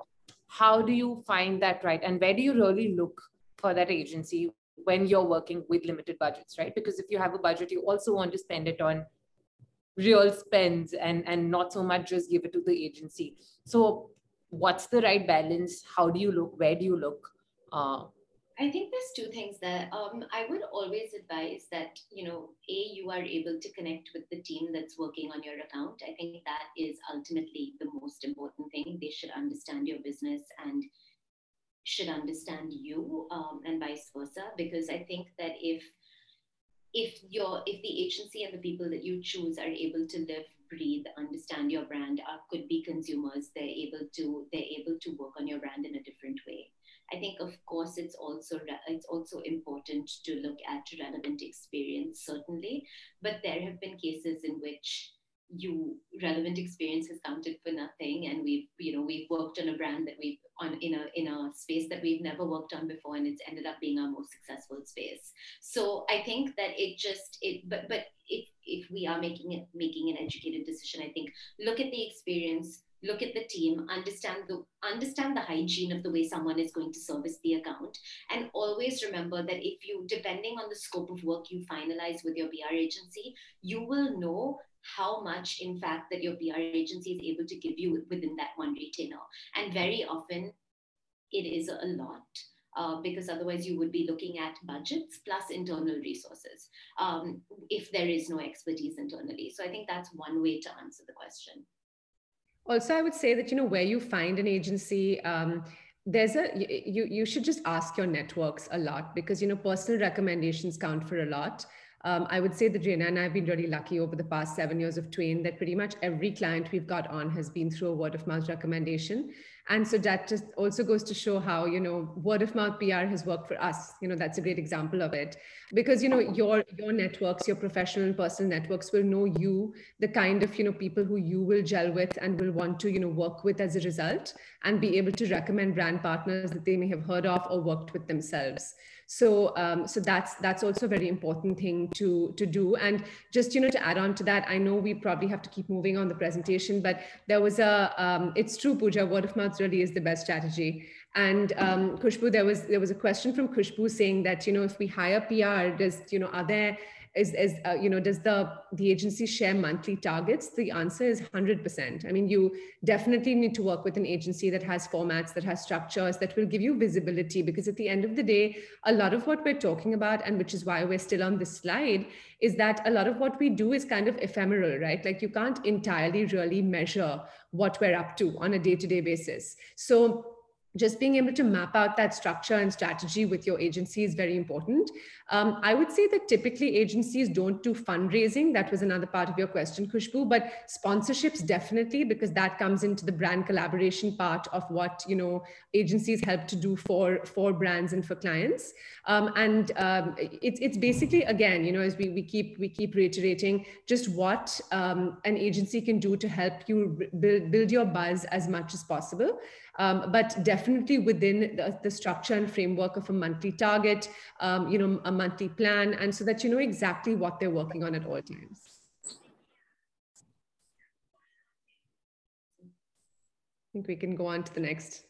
how do you find that right? And where do you really look for that agency when you're working with limited budgets, right? Because if you have a budget, you also want to spend it on real spends and, and not so much just give it to the agency. So what's the right balance? How do you look? Where do you look? Uh, I think there's two things there. Um, I would always advise that, you know, A, you are able to connect with the team that's working on your account. I think that is ultimately the most important thing. They should understand your business and should understand you um, and vice versa. Because I think that if if your if the agency and the people that you choose are able to live breathe understand your brand are could be consumers they're able to they're able to work on your brand in a different way I think, of course, it's also it's also important to look at relevant experience, certainly. But there have been cases in which you relevant experience has counted for nothing, and we've you know we've worked on a brand that we've on in a in a space that we've never worked on before, and it's ended up being our most successful space. So I think that it just it but but if if we are making it making an educated decision, I think look at the experience look at the team understand the understand the hygiene of the way someone is going to service the account and always remember that if you depending on the scope of work you finalize with your pr agency you will know how much in fact that your pr agency is able to give you within that one retainer and very often it is a lot uh, because otherwise you would be looking at budgets plus internal resources um, if there is no expertise internally. So I think that's one way to answer the question. Also, I would say that, you know, where you find an agency, um, there's a you you should just ask your networks a lot because you know personal recommendations count for a lot um, I would say that Reyna and I have been really lucky over the past seven years of Twain that pretty much every client we've got on has been through a word of mouth recommendation. And so that just also goes to show how, you know, word of mouth PR has worked for us. You know, that's a great example of it. Because, you know, your your networks, your professional and personal networks will know you, the kind of, you know, people who you will gel with and will want to, you know, work with as a result and be able to recommend brand partners that they may have heard of or worked with themselves so um, so that's that's also a very important thing to to do. And just you know to add on to that i know we probably have to keep moving on the presentation but there was a um, it's true Pooja. Word of mouth really is the best strategy. And um, Kushbu, there was there was a question from Kushbu saying that you know if we hire PR, does you know are there is, is uh, you know, does the, the agency share monthly targets? The answer is 100%. I mean, you definitely need to work with an agency that has formats, that has structures, that will give you visibility, because at the end of the day, a lot of what we're talking about, and which is why we're still on this slide, is that a lot of what we do is kind of ephemeral, right? Like you can't entirely really measure what we're up to on a day-to-day basis. So just being able to map out that structure and strategy with your agency is very important. Um, I would say that typically agencies don't do fundraising. That was another part of your question, Kushbu, but sponsorships definitely, because that comes into the brand collaboration part of what you know agencies help to do for, for brands and for clients. Um, and um, it's, it's basically, again, you know, as we, we, keep, we keep reiterating, just what um, an agency can do to help you build, build your buzz as much as possible um, but definitely within the, the, structure and framework of a monthly target, um, you know, a monthly plan, and so that you know exactly what they're working on at all times. I think we can go on to the next.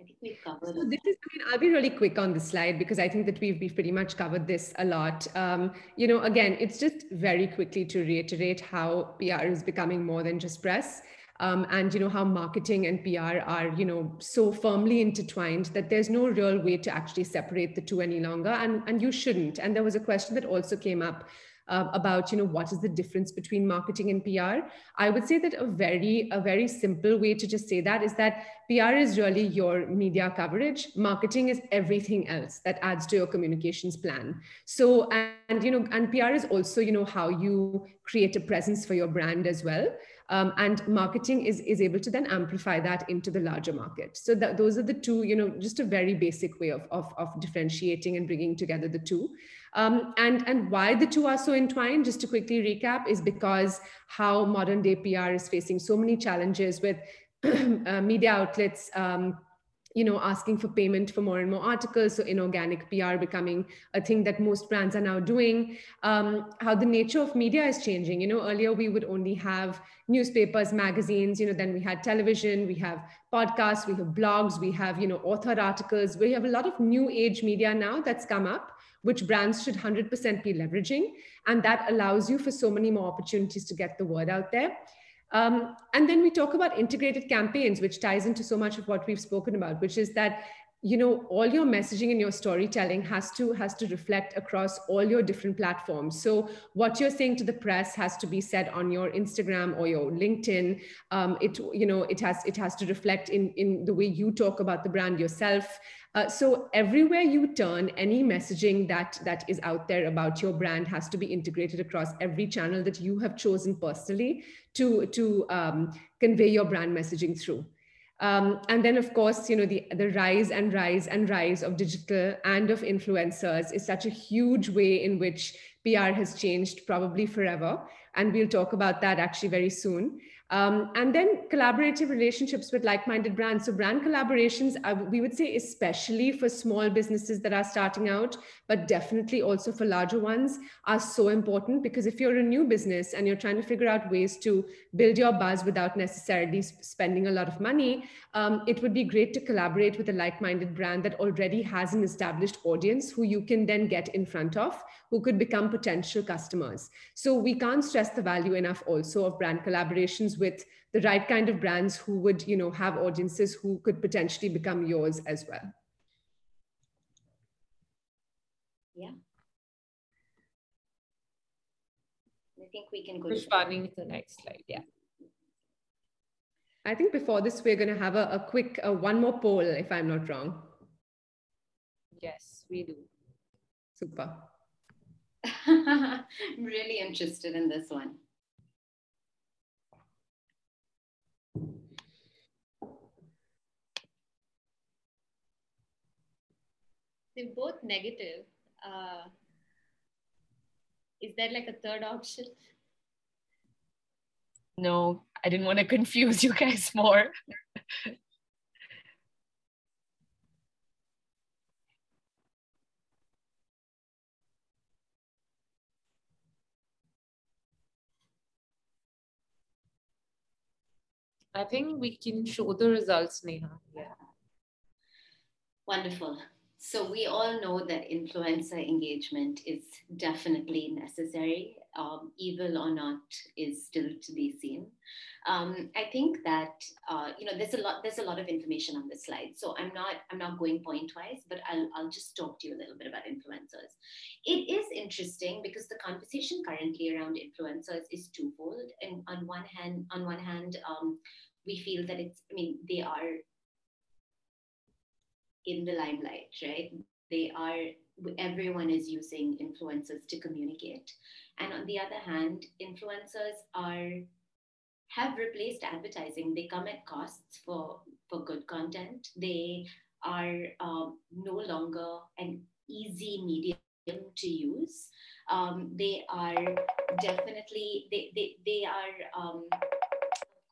I think we've covered. So this is, I mean, I'll be really quick on this slide because I think that we've, we've pretty much covered this a lot. Um, you know, again, it's just very quickly to reiterate how PR is becoming more than just press um, and you know how marketing and PR are you know so firmly intertwined that there's no real way to actually separate the two any longer, and and you shouldn't. And there was a question that also came up. Uh, about you know what is the difference between marketing and PR. I would say that a very a very simple way to just say that is that PR is really your media coverage. Marketing is everything else that adds to your communications plan. So and, and you know and PR is also you know how you create a presence for your brand as well. Um, and marketing is, is able to then amplify that into the larger market. So that, those are the two, you know, just a very basic way of, of, of differentiating and bringing together the two. Um, and, and why the two are so entwined, just to quickly recap, is because how modern day PR is facing so many challenges with uh, media outlets um, you know, asking for payment for more and more articles. So inorganic PR becoming a thing that most brands are now doing. Um, how the nature of media is changing. You know, earlier we would only have newspapers, magazines. You know, then we had television, we have podcasts, we have blogs, we have you know author articles. We have a lot of new age media now that's come up which brands should 100% be leveraging. And that allows you for so many more opportunities to get the word out there. Um, and then we talk about integrated campaigns, which ties into so much of what we've spoken about, which is that you know all your messaging and your storytelling has to has to reflect across all your different platforms. So what you're saying to the press has to be said on your instagram or your linkedin. Um, it you know it has it has to reflect in in the way you talk about the brand yourself uh, so everywhere you turn, any messaging that that is out there about your brand has to be integrated across every channel that you have chosen personally to to um, convey your brand messaging through. Um, and then, of course, you know the the rise and rise and rise of digital and of influencers is such a huge way in which PR has changed, probably forever. And we'll talk about that actually very soon. Um, and then collaborative relationships with like-minded brands. So brand collaborations, we would say, especially for small businesses that are starting out, but definitely also for larger ones, are so important because if you're a new business and you're trying to figure out ways to build your buzz without necessarily spending a lot of money, um, it would be great to collaborate with a like-minded brand that already has an established audience who you can then get in front of, who could become potential customers. So we can't stress the value enough also of brand collaborations with the right kind of brands who would you know have audiences who could potentially become yours as well. Yeah. I think we can go responding to the next slide yeah. I think before this we're going to have a, a quick uh, one more poll if i'm not wrong. Yes we do. Super i'm really interested in this one They're both negative. Uh, is there like a third option? No, I didn't want to confuse you guys more. I think we can show the results, Neha. Yeah. Wonderful. So we all know that influencer engagement is definitely necessary. Um, evil or not is still to be seen. Um, I think that uh, you know there's a lot there's a lot of information on this slide. So I'm not I'm not going point wise, but I'll I'll just talk to you a little bit about influencers. It is interesting because the conversation currently around influencers is twofold. And on one hand, on one hand, um, we feel that it's I mean they are in the limelight, right? They are, everyone is using influencers to communicate. And on the other hand, influencers are, have replaced advertising. They come at costs for, for good content. They are um, no longer an easy medium to use. Um, they are definitely, they, they, they are, um,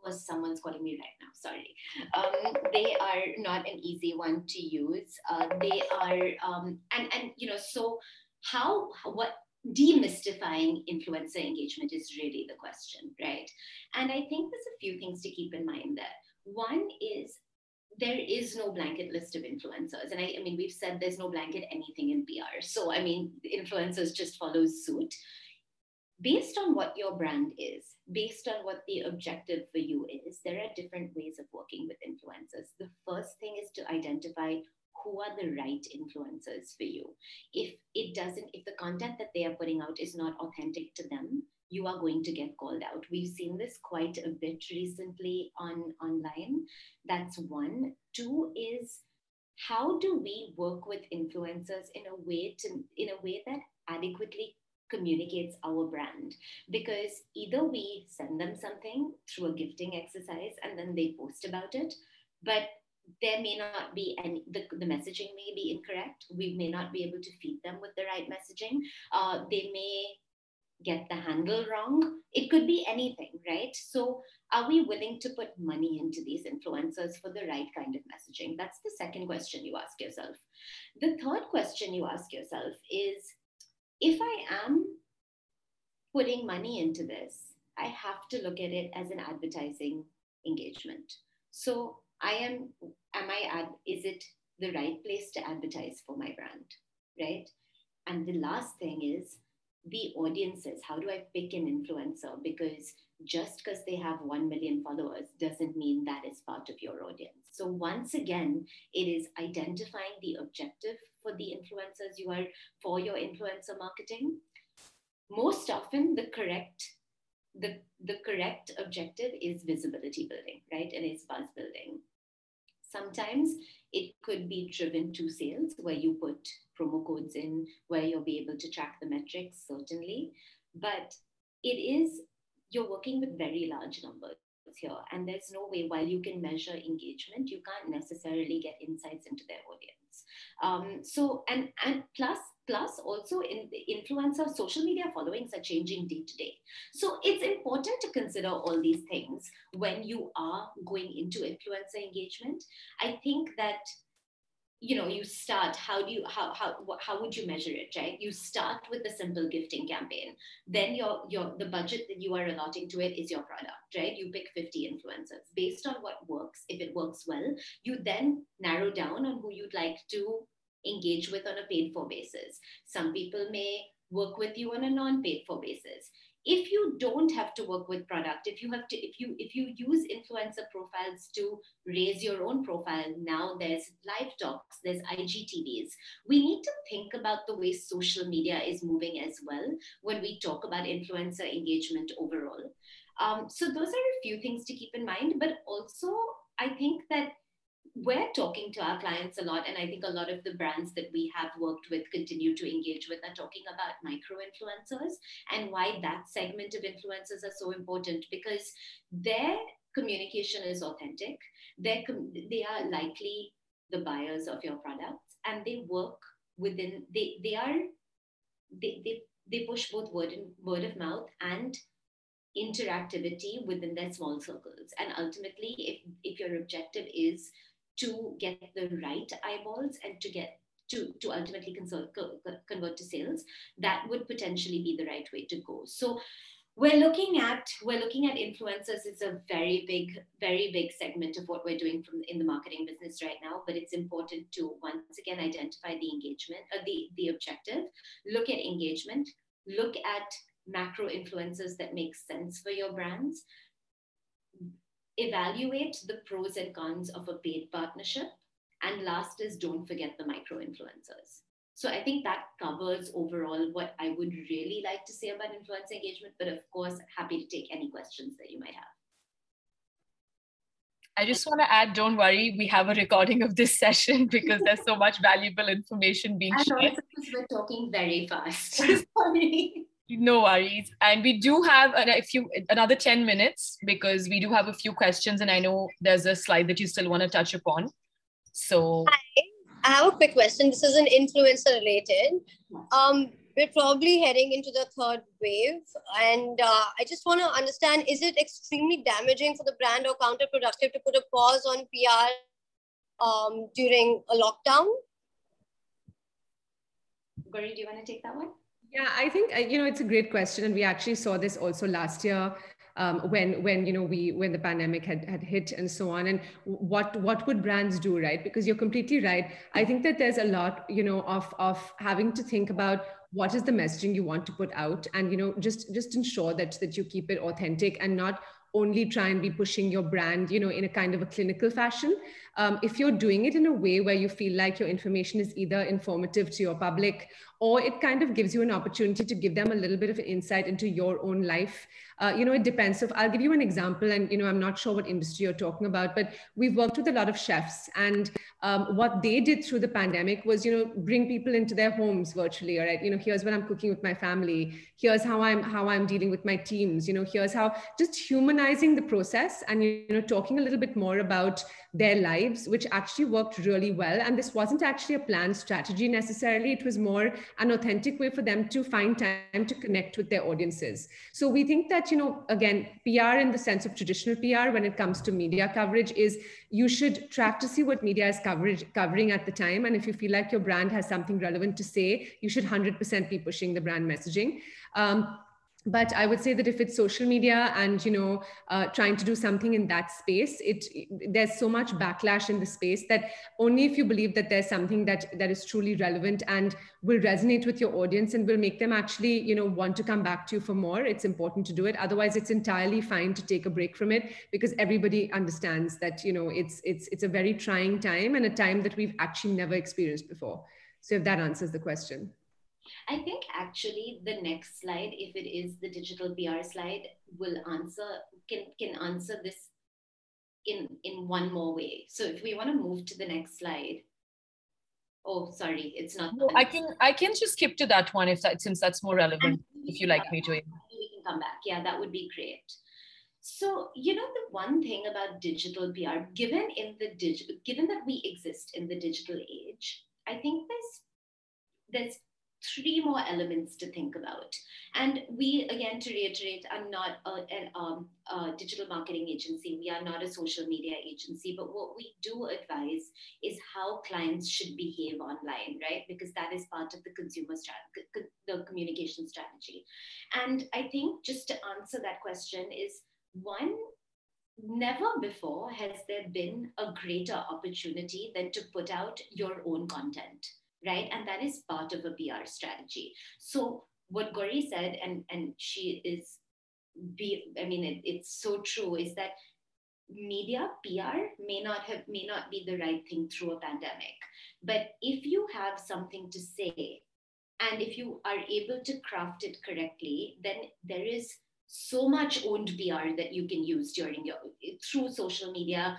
course, someone's calling me right now. Sorry. Um, they are not an easy one to use. Uh, they are, um, and and you know, so how what demystifying influencer engagement is really the question, right? And I think there's a few things to keep in mind there. One is there is no blanket list of influencers. And I, I, mean, we've said there's no blanket anything in PR. So, I mean, influencers just follow suit based on what your brand is, based on what the objective for you is, there are different ways of working with influencers. The first thing is to identify who are the right influencers for you. If it doesn't, if the content that they are putting out is not authentic to them, you are going to get called out. We've seen this quite a bit recently on online. That's one. Two is how do we work with influencers in a way to in a way that adequately communicates our brand. Because either we send them something through a gifting exercise and then they post about it but there may not be any the, the messaging may be incorrect. We may not be able to feed them with the right messaging. Uh, they may get the handle wrong. It could be anything right? So are we willing to put money into these influencers for the right kind of messaging? That's the second question you ask yourself. The third question you ask yourself is if i am putting money into this i have to look at it as an advertising engagement so I am, am I, ad, is it the right place to advertise for my brand, right? And the last thing is the audiences. How do I pick an influencer? Because just because they have 1 million followers doesn't mean that is part of your audience. So, once again, it is identifying the objective for the influencers you are for your influencer marketing. Most often, the correct the, the correct objective is visibility building, right? And it's buzz building. Sometimes it could be driven to sales where you put promo codes in, where you'll be able to track the metrics, certainly. But it is, you're working with very large numbers here. And there's no way, while you can measure engagement, you can't necessarily get insights into their audience. Um, so, and, and plus, plus also in the influencer social media followings are changing day to day so it's important to consider all these things when you are going into influencer engagement i think that you know you start how do you how how how would you measure it right you start with a simple gifting campaign then your your the budget that you are allotting to it is your product right you pick 50 influencers based on what works if it works well you then narrow down on who you'd like to engage with on a paid for basis. Some people may work with you on a non-paid for basis. If you don't have to work with product, if you have to, if you if you use influencer profiles to raise your own profile, now there's live talks, there's IGTVs. We need to think about the way social media is moving as well when we talk about influencer engagement overall. Um, so those are a few things to keep in mind, but also I think that we're talking to our clients a lot, and I think a lot of the brands that we have worked with continue to engage with are talking about micro influencers and why that segment of influencers are so important because their communication is authentic. They're they are likely the buyers of your products, and they work within. They they are they they, they push both word and word of mouth and interactivity within their small circles and ultimately if, if your objective is to get the right eyeballs and to get to, to ultimately consult, convert to sales, that would potentially be the right way to go. So we're looking at we're looking at influencers it's a very big very big segment of what we're doing from in the marketing business right now but it's important to once again identify the engagement uh, the the objective. Look at engagement. Look at macro influencers that make sense for your brands evaluate the pros and cons of a paid partnership. And last is don't forget the micro influencers. So I think that covers overall what I would really like to say about influencer engagement, but of course, happy to take any questions that you might have. I just want to add, don't worry, we have a recording of this session because there's so much valuable information being shared. we're talking very fast. Sorry. No worries. And we do have a few another 10 minutes because we do have a few questions and I know there's a slide that you still want to touch upon. So Hi. I have a quick question. This is an influencer related. Um, we're probably heading into the third wave. And uh, I just want to understand, is it extremely damaging for the brand or counterproductive to put a pause on PR um, during a lockdown? Gauri, do you want to take that one? Yeah, I think uh, you know it's a great question, and we actually saw this also last year um, when when you know we when the pandemic had had hit and so on. And what what would brands do, right? Because you're completely right. I think that there's a lot you know of of having to think about what is the messaging you want to put out, and you know just just ensure that that you keep it authentic and not only try and be pushing your brand, you know, in a kind of a clinical fashion. Um, if you're doing it in a way where you feel like your information is either informative to your public or it kind of gives you an opportunity to give them a little bit of insight into your own life. Uh, you know it depends. So i'll give you an example and you know i'm not sure what industry you're talking about but we've worked with a lot of chefs and um, what they did through the pandemic was you know bring people into their homes virtually all right? You know here's what i'm cooking with my family. Here's how i'm how i'm dealing with my teams. You know here's how just humanizing the process and you know talking a little bit more about their lives which actually worked really well. And this wasn't actually a planned strategy necessarily. It was more an authentic way for them to find time to connect with their audiences so we think that you know, again, PR in the sense of traditional PR when it comes to media coverage is you should track to see what media is coverage, covering at the time. And if you feel like your brand has something relevant to say, you should 100% be pushing the brand messaging. Um, but i would say that if it's social media and you know uh, trying to do something in that space it, it, there's so much backlash in the space that only if you believe that there's something that that is truly relevant and will resonate with your audience and will make them actually you know want to come back to you for more it's important to do it. Otherwise it's entirely fine to take a break from it because everybody understands that you know it's it's it's a very trying time and a time that we've actually never experienced before. So if that answers the question I think actually the next slide, if it is the digital PR slide, will answer can can answer this in in one more way. So if we want to move to the next slide. Oh, sorry, it's not. No, I can I can just skip to that one if that since that's more relevant. If you like me to. We can come back. Yeah, that would be great. So, you know, the one thing about digital PR, given in the digital, given that we exist in the digital age, I think there's there's three more elements to think about. And we, again, to reiterate, are not a, a, um, a, digital marketing agency. We are not a social media agency. But what we do advise is how clients should behave online, right? Because that is part of the consumer strategy, the communication strategy. And I think just to answer that question is one, never before has there been a greater opportunity than to put out your own content right? And that is part of a PR strategy. So what Gauri said, and, and she is, be, I mean, it, it's so true, is that media PR may not have may not be the right thing through a pandemic. But if you have something to say, and if you are able to craft it correctly, then there is so much owned PR that you can use during your through social media,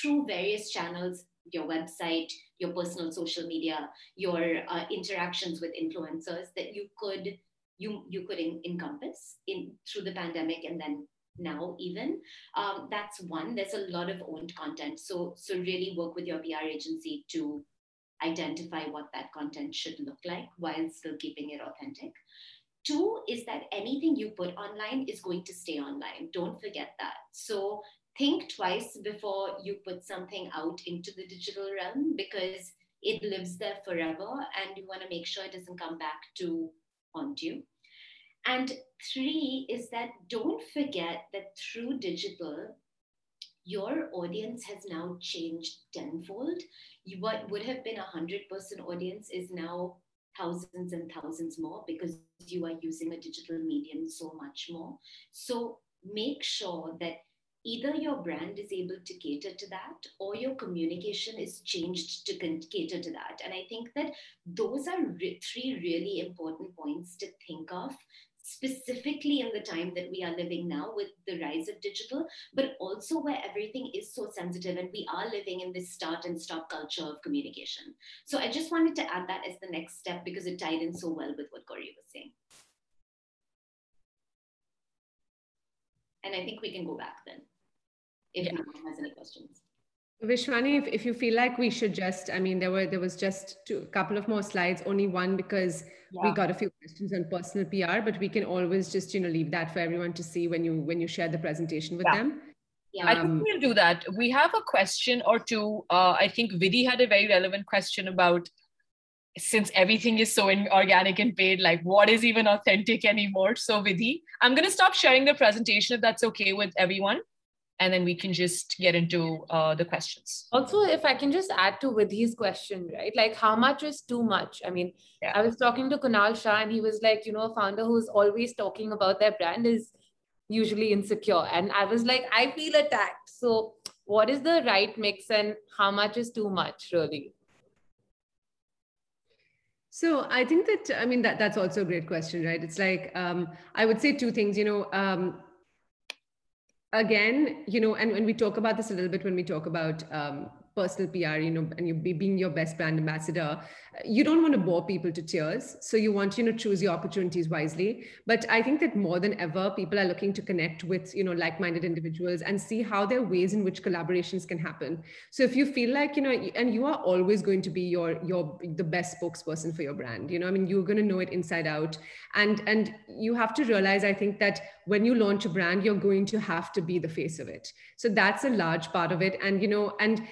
through various channels, your website, your personal social media, your uh, interactions with influencers that you could you you could in, encompass in through the pandemic and then now even. Um, that's one. There's a lot of owned content. So so really work with your pr agency to identify what that content should look like while still keeping it authentic. Two is that anything you put online is going to stay online. Don't forget that. So think twice before you put something out into the digital realm because it lives there forever and you want to make sure it doesn't come back to haunt you. And three is that don't forget that through digital, your audience has now changed tenfold. What would have been a 100 person audience is now thousands and thousands more because you are using a digital medium so much more. So make sure that either your brand is able to cater to that or your communication is changed to cater to that. And I think that those are re- three really important points to think of specifically in the time that we are living now with the rise of digital, but also where everything is so sensitive and we are living in this start and stop culture of communication. So I just wanted to add that as the next step because it tied in so well with what Gauri was saying. And I think we can go back then if yeah. anyone has any questions. Vishwani, if, if you feel like we should just, I mean, there were there was just a couple of more slides, only one because yeah. we got a few questions on personal PR, but we can always just you know leave that for everyone to see when you when you share the presentation with yeah. them. Yeah, um, I think we'll do that. We have a question or two. Uh, I think Vidhi had a very relevant question about since everything is so organic and paid, like what is even authentic anymore? So Vidhi, I'm going to stop sharing the presentation if that's okay with everyone and then we can just get into uh, the questions. Also, if I can just add to Vidhi's question, right? Like, how much is too much? I mean, yeah. I was talking to Kunal Shah, and he was like, you know, a founder who's always talking about their brand is usually insecure. And I was like, I feel attacked. So, what is the right mix and how much is too much, really? So I think that I mean that that's also a great question, right? It's like um, I would say two things. You know, um, again, you know, and when we talk about this a little bit, when we talk about um, personal PR, you know, and you be being your best brand ambassador, you don't want to bore people to tears. So you want to, you know, choose your opportunities wisely. But I think that more than ever, people are looking to connect with, you know, like-minded individuals and see how there are ways in which collaborations can happen. So if you feel like, you know, and you are always going to be your your the best spokesperson for your brand, you know, I mean, you're going to know it inside out. And and you have to realize, I think that when you launch a brand, you're going to have to be the face of it. So that's a large part of it. And you know, and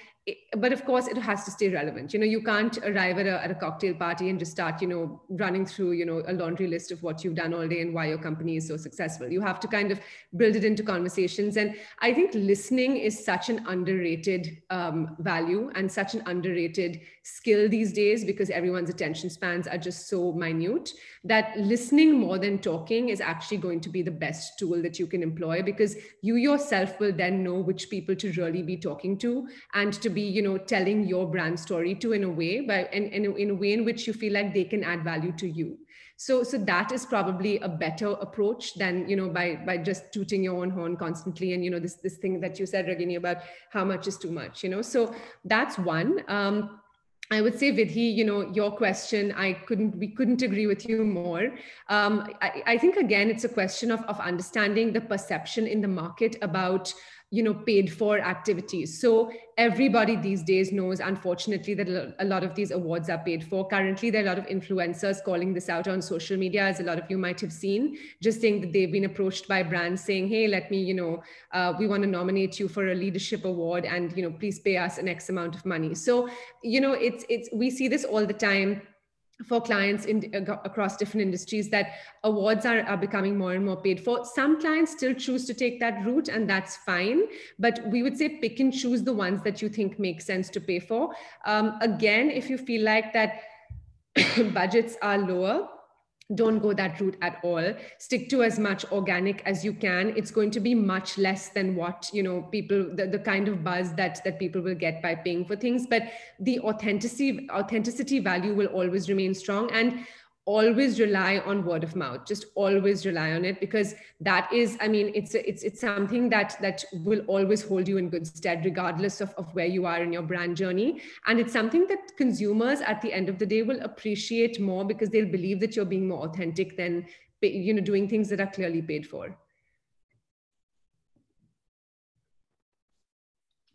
but of course it has to stay relevant. You know you can't arrive at a, at a cocktail party and just start you know running through you know a laundry list of what you've done all day and why your company is so successful. You have to kind of build it into conversations. And i think listening is such an underrated um, value and such an underrated skill these days because everyone's attention spans are just so minute that listening more than talking is actually going to be the best tool that you can employ because you yourself will then know which people to really be talking to and to be you know telling your brand story to in a way and, and in a way in which you feel like they can add value to you. So so that is probably a better approach than you know by by just tooting your own horn constantly and you know this this thing that you said Ragini about how much is too much you know? So that's one. Um I would say, Vidhi, you know, your question, I couldn't, we couldn't agree with you more. Um, I, I, think again, it's a question of, of understanding the perception in the market about you know paid for activities. So everybody these days knows unfortunately that a lot of these awards are paid for. Currently there are a lot of influencers calling this out on social media as a lot of you might have seen just saying that they've been approached by brands saying hey let me you know uh, we want to nominate you for a leadership award and you know please pay us an x amount of money. So you know it's it's we see this all the time for clients in across different industries that awards are, are becoming more and more paid for. Some clients still choose to take that route and that's fine but we would say pick and choose the ones that you think make sense to pay for. Um, again if you feel like that budgets are lower don't go that route at all. Stick to as much organic as you can. It's going to be much less than what you know people the, the kind of buzz that that people will get by paying for things. But the authenticity authenticity value will always remain strong. And always rely on word of mouth just always rely on it because that is i mean it's it's it's something that that will always hold you in good stead regardless of, of where you are in your brand journey. And it's something that consumers at the end of the day will appreciate more because they'll believe that you're being more authentic than you know doing things that are clearly paid for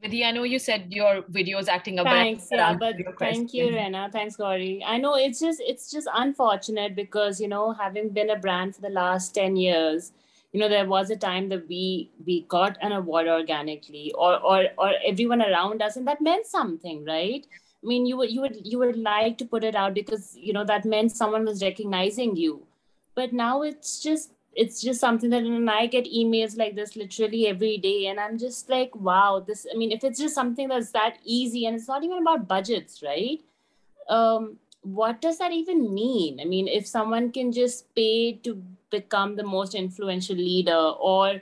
Vidhi, I know you said your video is acting up. Thanks, yeah, but thank you, Reyna. Thanks, Gauri. I know it's just it's just unfortunate because you know having been a brand for the last ten years, you know there was a time that we we got an award organically, or or or everyone around us, and that meant something, right? I mean, you would you would you would like to put it out because you know that meant someone was recognizing you, but now it's just it's just something that and I get emails like this literally every day. And I'm just like, wow, this, I mean, if it's just something that's that easy and it's not even about budgets, right? Um, what does that even mean? I mean, if someone can just pay to become the most influential leader or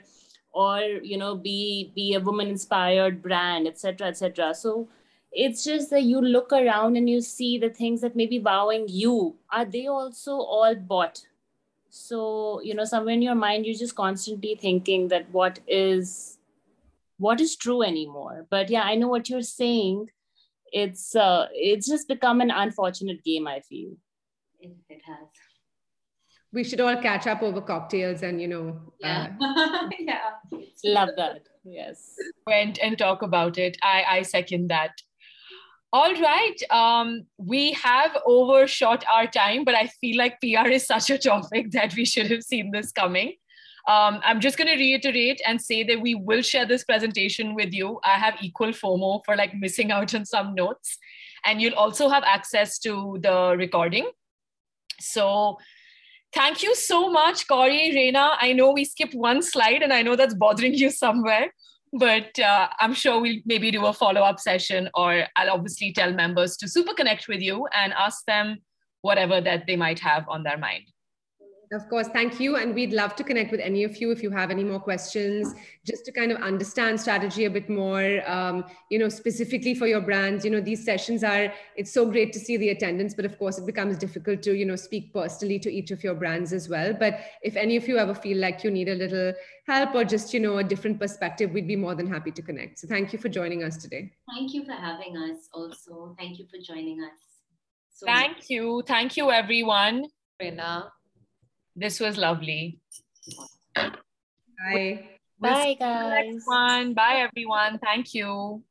or you know be be a woman inspired brand etc etc so it's just that you look around and you see the things that may be wowing you are they also all bought so you know somewhere in your mind you're just constantly thinking that what is what is true anymore. But yeah i know what you're saying. It's uh it's just become an unfortunate game i feel. It, it has. We should all catch up over cocktails and you know yeah uh, yeah. Love that. Yes. Went and talk about it. I i second that all right. Um, we have overshot our time, but I feel like PR is such a topic that we should have seen this coming. Um, I'm just going to reiterate and say that we will share this presentation with you. I have equal FOMO for like missing out on some notes. And you'll also have access to the recording. So thank you so much, Gauri, Reyna. I know we skipped one slide and I know that's bothering you somewhere but uh, I'm sure we'll maybe do a follow up session, or I'll obviously tell members to super connect with you and ask them whatever that they might have on their mind. Of course, thank you. And we'd love to connect with any of you if you have any more questions, just to kind of understand strategy a bit more, um, you know, specifically for your brands. You know, these sessions are, it's so great to see the attendance, but of course it becomes difficult to, you know, speak personally to each of your brands as well. But if any of you ever feel like you need a little help or just, you know, a different perspective, we'd be more than happy to connect. So thank you for joining us today. Thank you for having us also. Thank you for joining us. So thank much. you. Thank you, everyone. Reyna. This was lovely. Bye. Bye, guys. One, Bye, everyone. Thank you.